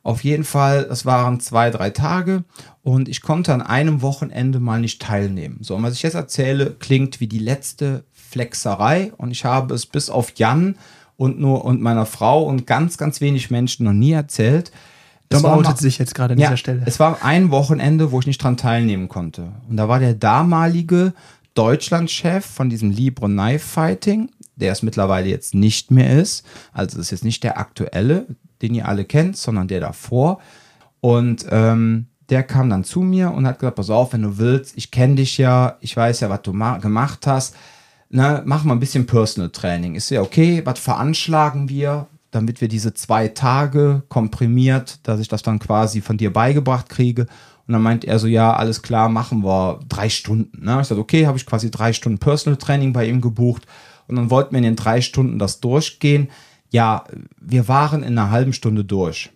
[SPEAKER 1] Auf jeden Fall, es waren zwei, drei Tage und ich konnte an einem Wochenende mal nicht teilnehmen. So, und was ich jetzt erzähle, klingt wie die letzte Flexerei und ich habe es bis auf Jan und nur und meiner Frau und ganz, ganz wenig Menschen noch nie erzählt. War
[SPEAKER 2] outet sich jetzt gerade an
[SPEAKER 1] ja,
[SPEAKER 2] dieser Stelle.
[SPEAKER 1] Es war ein Wochenende, wo ich nicht dran teilnehmen konnte. Und da war der damalige Deutschlandchef von diesem Libre Knife Fighting, der es mittlerweile jetzt nicht mehr ist. Also es ist jetzt nicht der aktuelle, den ihr alle kennt, sondern der davor. Und ähm, der kam dann zu mir und hat gesagt, pass auf, wenn du willst, ich kenne dich ja, ich weiß ja, was du ma- gemacht hast. Na, mach mal ein bisschen Personal Training. Ist ja okay, was veranschlagen wir, damit wir diese zwei Tage komprimiert, dass ich das dann quasi von dir beigebracht kriege. Und dann meint er so, ja, alles klar, machen wir drei Stunden. Ne? Ich sagte, okay, habe ich quasi drei Stunden Personal Training bei ihm gebucht. Und dann wollten wir in den drei Stunden das durchgehen. Ja, wir waren in einer halben Stunde durch.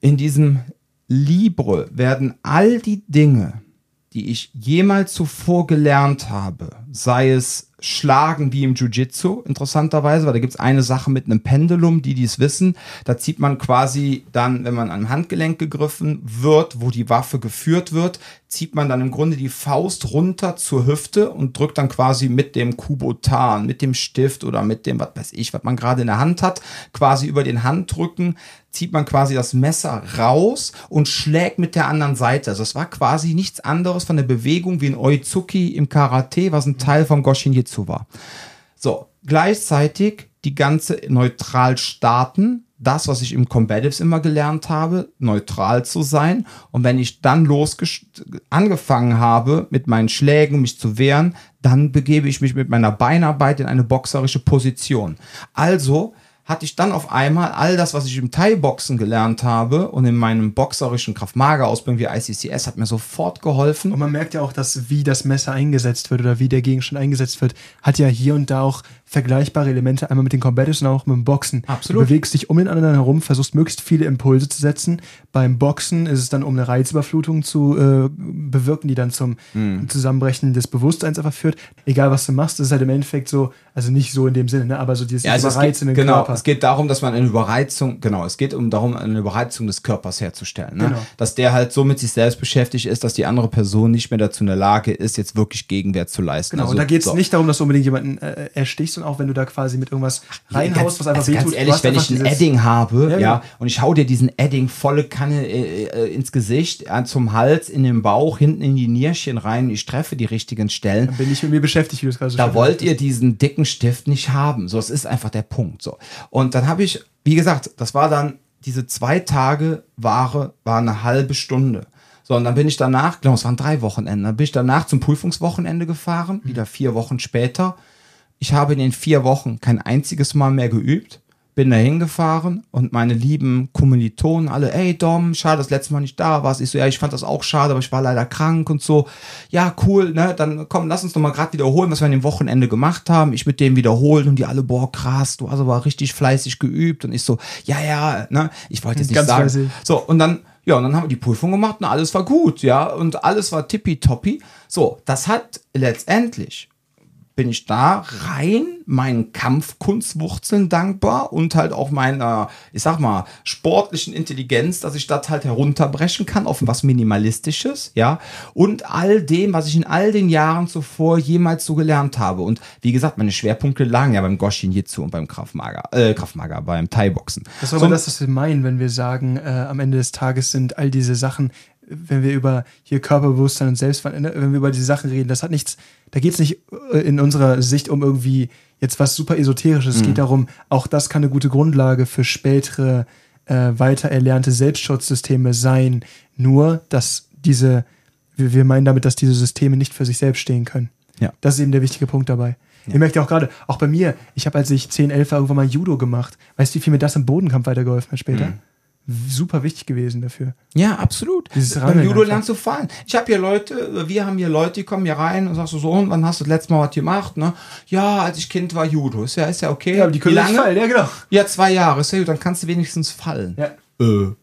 [SPEAKER 1] In diesem Libre werden all die Dinge, die ich jemals zuvor gelernt habe, sei es Schlagen wie im Jiu-Jitsu, interessanterweise, weil da gibt es eine Sache mit einem Pendulum, die dies wissen. Da zieht man quasi dann, wenn man am Handgelenk gegriffen wird, wo die Waffe geführt wird, zieht man dann im Grunde die Faust runter zur Hüfte und drückt dann quasi mit dem Kubotan, mit dem Stift oder mit dem, was weiß ich, was man gerade in der Hand hat, quasi über den Handrücken zieht man quasi das Messer raus und schlägt mit der anderen Seite. Also es war quasi nichts anderes von der Bewegung wie ein Oizuki im Karate, was ein Teil vom Goshin Jitsu war. So, gleichzeitig die ganze neutral starten. Das, was ich im Combatives immer gelernt habe, neutral zu sein. Und wenn ich dann angefangen habe, mit meinen Schlägen mich zu wehren, dann begebe ich mich mit meiner Beinarbeit in eine boxerische Position. Also hatte ich dann auf einmal all das, was ich im Thai-Boxen gelernt habe und in meinem boxerischen Kraft-Mager-Ausbildung wie ICCS hat mir sofort geholfen.
[SPEAKER 2] Und man merkt ja auch, dass wie das Messer eingesetzt wird oder wie der Gegenstand eingesetzt wird, hat ja hier und da auch vergleichbare Elemente, einmal mit den Combatives und auch mit dem Boxen.
[SPEAKER 1] Absolut.
[SPEAKER 2] Du bewegst dich um den anderen herum, versuchst möglichst viele Impulse zu setzen. Beim Boxen ist es dann, um eine Reizüberflutung zu äh, bewirken, die dann zum
[SPEAKER 1] Hm.
[SPEAKER 2] Zusammenbrechen des Bewusstseins einfach führt. Egal, was du machst, ist halt im Endeffekt so, also nicht so in dem Sinne, ne, aber so dieses
[SPEAKER 1] Ja, also es geht, genau,
[SPEAKER 2] Körper.
[SPEAKER 1] es geht darum, dass man eine Überreizung, genau, es geht um darum, eine Überreizung des Körpers herzustellen. Ne?
[SPEAKER 2] Genau.
[SPEAKER 1] Dass der halt so mit sich selbst beschäftigt ist, dass die andere Person nicht mehr dazu in der Lage ist, jetzt wirklich Gegenwehr zu leisten.
[SPEAKER 2] Genau,
[SPEAKER 1] Also,
[SPEAKER 2] und da geht es
[SPEAKER 1] so.
[SPEAKER 2] nicht darum, dass du unbedingt jemanden äh, erstichst und auch wenn du da quasi mit irgendwas reinhaust, was einfach
[SPEAKER 1] also ganz
[SPEAKER 2] wehtut. du
[SPEAKER 1] ehrlich, wenn ich ein Edding habe,
[SPEAKER 2] Ja,
[SPEAKER 1] ja,
[SPEAKER 2] genau.
[SPEAKER 1] und ich hau dir diesen Edding volle Kanne äh, äh, ins Gesicht, äh, zum Hals, in den Bauch, hinten in die Nierchen rein, ich treffe die richtigen Stellen,
[SPEAKER 2] Dann bin ich mit mir beschäftigt, wie du es gerade so
[SPEAKER 1] da wollt ihr diesen dicken Stift nicht haben. So, es ist einfach der Punkt. So. Und dann habe ich, wie gesagt, das war dann, diese zwei Tage Ware war eine halbe Stunde. So, und dann bin ich danach, genau, es waren drei Wochenenden, dann bin ich danach zum Prüfungswochenende gefahren, wieder vier Wochen später. Ich habe in den vier Wochen kein einziges Mal mehr geübt, bin da hingefahren und meine lieben Kommilitonen alle, ey Dom, schade, dass letztes Mal nicht da warst. Ich so, ja, ich fand das auch schade, aber ich war leider krank und so. Ja, cool, ne, dann komm, lass uns doch mal gerade wiederholen, was wir an dem Wochenende gemacht haben. Ich mit dem wiederholen und die alle, boah, krass, du hast aber richtig fleißig geübt und ich so, ja, ja, ne, ich wollte jetzt nicht
[SPEAKER 2] Ganz
[SPEAKER 1] sagen.
[SPEAKER 2] fleißig.
[SPEAKER 1] So, und dann, ja, und dann haben wir die Prüfung gemacht und alles war gut, ja, und alles war tippitoppi. So, das hat letztendlich bin ich da rein meinen Kampfkunstwurzeln dankbar und halt auch meiner, ich sag mal, sportlichen Intelligenz, dass ich das halt herunterbrechen kann auf was Minimalistisches, ja, und all dem, was ich in all den Jahren zuvor jemals so gelernt habe. Und wie gesagt, meine Schwerpunkte lagen ja beim Goshin Jitsu und beim Kraftmager, äh, Kraftmager, beim Thai-Boxen.
[SPEAKER 2] Das ist
[SPEAKER 1] So-
[SPEAKER 2] das, was wir meinen, wenn wir sagen, äh, am Ende des Tages sind all diese Sachen, wenn wir über hier Körperbewusstsein und Selbstverantwortung, wenn wir über diese Sachen reden, das hat nichts, da geht es nicht äh, in unserer Sicht um irgendwie jetzt was super Esoterisches. Es geht darum, auch das kann eine gute Grundlage für spätere, äh, weiter erlernte Selbstschutzsysteme sein. Nur, dass diese, wir, wir meinen damit, dass diese Systeme nicht für sich selbst stehen können.
[SPEAKER 1] Ja.
[SPEAKER 2] Das ist eben der wichtige Punkt dabei. Ihr merkt ja auch gerade, auch bei mir, ich habe, als ich 10, 11 war, irgendwann mal Judo gemacht. Weißt du, wie viel mir das im Bodenkampf weitergeholfen hat später?
[SPEAKER 1] Mhm.
[SPEAKER 2] Super wichtig gewesen dafür.
[SPEAKER 1] Ja, absolut. Beim Judo lernst du fallen. Ich habe hier Leute, wir haben hier Leute, die kommen hier rein und sagst du so, und wann hast du das letzte Mal was gemacht? Ne? Ja, als ich Kind war Judo. Ist ja, ist ja okay.
[SPEAKER 2] Ja, aber die können nicht fallen, ja genau.
[SPEAKER 1] Ja, zwei Jahre. Ist ja gut, dann kannst du wenigstens fallen.
[SPEAKER 2] Ja.
[SPEAKER 1] Äh.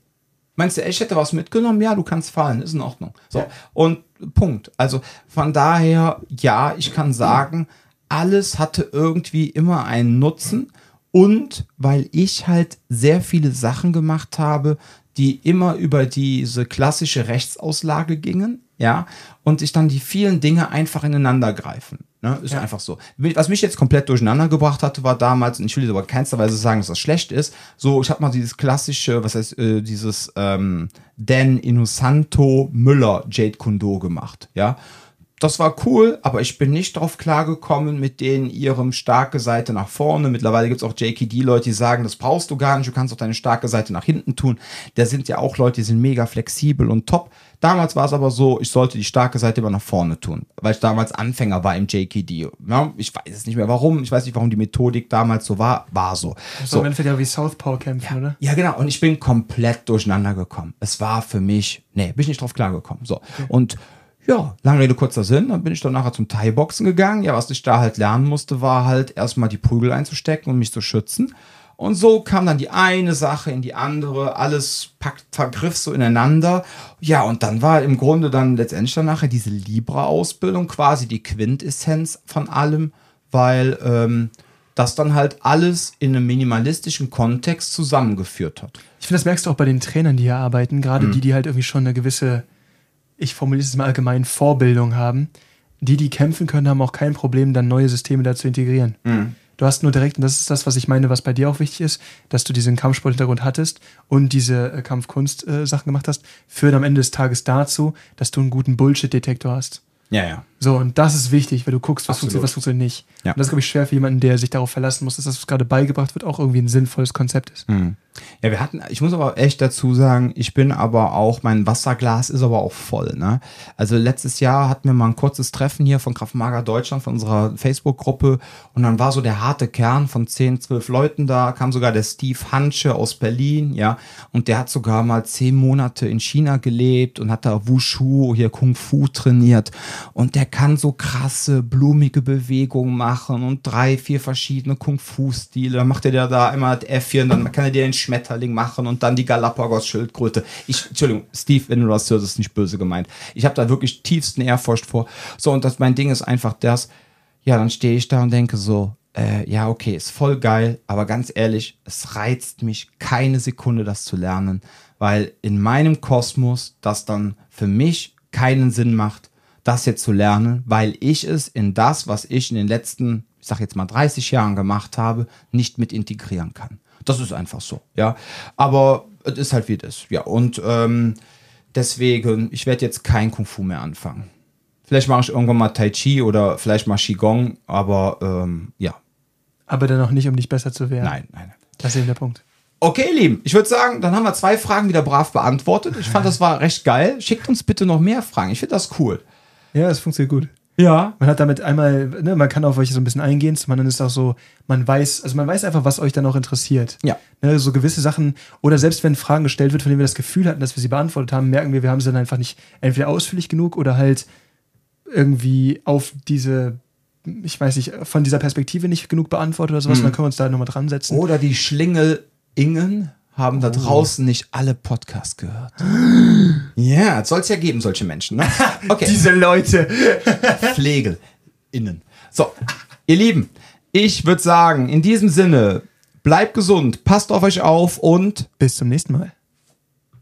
[SPEAKER 1] Meinst du, ich hätte was mitgenommen? Ja, du kannst fallen, ist in Ordnung. So,
[SPEAKER 2] Ja.
[SPEAKER 1] und Punkt. Also von daher, ja, ich kann sagen, alles hatte irgendwie immer einen Nutzen. Und weil ich halt sehr viele Sachen gemacht habe, die immer über diese klassische Rechtsauslage gingen, ja, und ich dann die vielen Dinge einfach ineinander greifen. Ne? Ist
[SPEAKER 2] Ja.
[SPEAKER 1] einfach so. Was mich jetzt komplett durcheinander gebracht hatte, war damals, und ich will jetzt aber in keinster Weise sagen, dass das schlecht ist, so, ich habe mal dieses klassische, was heißt, äh, dieses ähm, Dan Inosanto Müller Jade Kundo gemacht, ja. Das war cool, aber ich bin nicht drauf klargekommen mit denen ihrem starke Seite nach vorne. Mittlerweile gibt es auch JKD-Leute, die sagen, das brauchst du gar nicht, du kannst auch deine starke Seite nach hinten tun. Da sind ja auch Leute, die sind mega flexibel und top. Damals war es aber so, ich sollte die starke Seite immer nach vorne tun, weil ich damals Anfänger war im JKD. Ja, ich weiß es nicht mehr warum, ich weiß nicht, warum die Methodik damals so war, war so.
[SPEAKER 2] Das so. im Endeffekt ja wie Southpaw kämpfen, oder?
[SPEAKER 1] Ja, genau. Und ich bin komplett durcheinander gekommen. Es war für mich, nee, bin ich nicht drauf klargekommen. So. Und ja, lange Rede, kurzer Sinn. Dann bin ich dann nachher zum Thai-Boxen gegangen. Ja, was ich da halt lernen musste, war halt erstmal die Prügel einzustecken und mich zu schützen. Und so kam dann die eine Sache in die andere, alles packt, vergriff so ineinander. Ja, und dann war im Grunde dann letztendlich dann nachher diese Libra-Ausbildung quasi die Quintessenz von allem, weil ähm, das dann halt alles in einem minimalistischen Kontext zusammengeführt hat.
[SPEAKER 2] Ich finde, das merkst du auch bei den Trainern, die hier arbeiten, gerade
[SPEAKER 1] Mhm.
[SPEAKER 2] die, die halt irgendwie schon eine gewisse, ich formuliere es mal allgemein, Vorbildung haben. Die, die kämpfen können, haben auch kein Problem, dann neue Systeme da zu integrieren.
[SPEAKER 1] Mhm.
[SPEAKER 2] Du hast nur direkt, und das ist das, was ich meine, was bei dir auch wichtig ist, dass du diesen Kampfsport-Hintergrund hattest und diese äh, Kampfkunst-Sachen gemacht hast, führt am Ende des Tages dazu, dass du einen guten Bullshit-Detektor hast.
[SPEAKER 1] Ja, ja.
[SPEAKER 2] So, und das ist wichtig, weil du guckst, was
[SPEAKER 1] Absolut.
[SPEAKER 2] funktioniert, was funktioniert nicht.
[SPEAKER 1] Ja.
[SPEAKER 2] Und das ist, glaube ich, schwer für jemanden, der sich darauf verlassen muss, dass das, was gerade beigebracht wird, auch irgendwie ein sinnvolles Konzept ist.
[SPEAKER 1] Ja, wir hatten, ich muss aber echt dazu sagen, ich bin aber auch, mein Wasserglas ist aber auch voll, ne? Also letztes Jahr hatten wir mal ein kurzes Treffen hier von Kraft Mager Deutschland, von unserer Facebook-Gruppe und dann war so der harte Kern von 10, 12 Leuten da, kam sogar der Steve Hansche aus Berlin, ja, und der hat sogar mal zehn Monate in China gelebt und hat da Wushu, hier Kung Fu trainiert und der kann so krasse, blumige Bewegungen machen und drei, vier verschiedene Kung Fu-Stile, dann macht er da, da einmal das Äffchen, dann kann er dir den Schmetterling machen und dann die Galapagos-Schildkröte. Ich, Entschuldigung, Steve, wenn du das hörst, ist nicht böse gemeint. Ich habe da wirklich tiefsten Ehrfurcht vor. So, und das, mein Ding ist einfach das, ja, dann stehe ich da und denke so, äh, ja, okay, ist voll geil, aber ganz ehrlich, es reizt mich keine Sekunde, das zu lernen, weil in meinem Kosmos das dann für mich keinen Sinn macht, das jetzt zu lernen, weil ich es in das, was ich in den letzten, ich sag jetzt mal 30 Jahren gemacht habe, nicht mit integrieren kann. Das ist einfach so, ja. Aber es ist halt wie das, ja. Und ähm, deswegen, ich werde jetzt kein Kung Fu mehr anfangen. Vielleicht mache ich irgendwann mal Tai Chi oder vielleicht mal Qigong, aber ähm, ja,
[SPEAKER 2] Aber dann auch nicht, um nicht besser zu werden.
[SPEAKER 1] nein, nein. nein.
[SPEAKER 2] Das ist eben der Punkt.
[SPEAKER 1] Okay, ihr Lieben, ich würde sagen, dann haben wir zwei Fragen wieder brav beantwortet. Ich fand, das war recht geil. Schickt uns bitte noch mehr Fragen. Ich finde das cool.
[SPEAKER 2] Ja, es funktioniert gut.
[SPEAKER 1] Ja.
[SPEAKER 2] Man hat damit einmal, ne, man kann auf euch so ein bisschen eingehen, zum anderen ist auch so, man weiß, also man weiß einfach, was euch dann auch interessiert.
[SPEAKER 1] Ja.
[SPEAKER 2] Ne, so gewisse Sachen, oder selbst wenn Fragen gestellt wird, von denen wir das Gefühl hatten, dass wir sie beantwortet haben, merken wir, wir haben sie dann einfach nicht entweder ausführlich genug oder halt irgendwie auf diese, ich weiß nicht, von dieser Perspektive nicht genug beantwortet oder sowas, und dann können wir uns da nochmal dran setzen.
[SPEAKER 1] Oder die Schlingel-Ingen haben da draußen nicht alle Podcasts gehört. Ja, soll es ja geben, solche Menschen. Ne? Okay.
[SPEAKER 2] Diese Leute.
[SPEAKER 1] Pflegel-Innen. So, ihr Lieben, ich würde sagen, in diesem Sinne, bleibt gesund, passt auf euch auf und
[SPEAKER 2] Bis zum nächsten Mal.